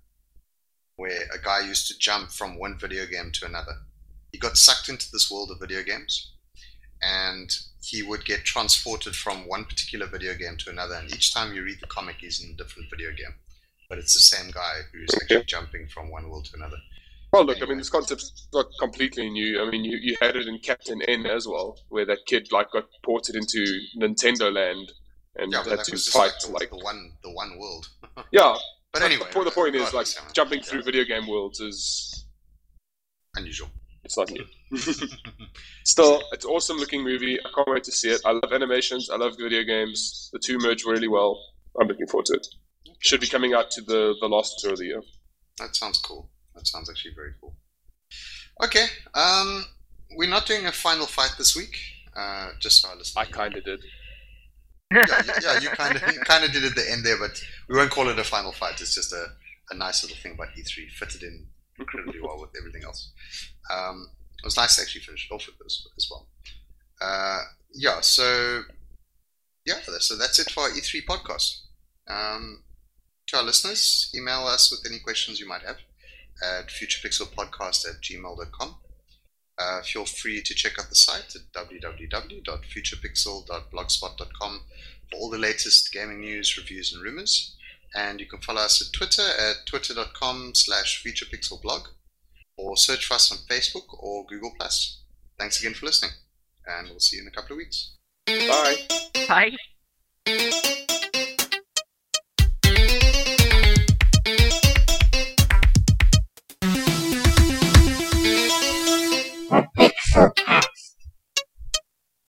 where a guy used to jump from one video game to another. He got sucked into this world of video games, and he would get transported from one particular video game to another. And each time you read the comic, he's in a different video game but it's the same guy who's actually jumping from one world to another. Well, look, I mean, this concept's not completely new. I mean, you, you had it in Captain N as well, where that kid like got ported into Nintendo Land and Yeah, had that to fight like the, like the one the one world. (laughs) yeah. But anyway, the, point- the point is like jumping yeah, through video game worlds is unusual. it's not new. (laughs) Still, it's an awesome looking movie. I can't wait to see it. I love animations. I love video games. The two merge really well. I'm looking forward to it. Should be coming out to the the last tour of the year. That sounds cool. That sounds actually very cool. Okay, um, we're not doing a final fight this week. Uh, just so our listeners. I kind of did. yeah, you- yeah, you kind of you kind of did at the end there, but we won't call it a final fight. It's just a, a nice little thing about E3, fitted in incredibly well with everything else. Um, it was nice to actually finish it off with this as well. Uh, yeah, so yeah, so that's it for our E3 podcast. Um, to our listeners, email us with any questions you might have at futurepixelpodcast at gmail.com. Uh, feel free to check out the site at www.futurepixel.blogspot.com for all the latest gaming news, reviews, and rumors. And you can follow us at Twitter at twitter.com slash futurepixelblog or search for us on Facebook or Google+. Plus. Thanks again for listening, and we'll see you in a couple of weeks. Bye. Bye. a pixel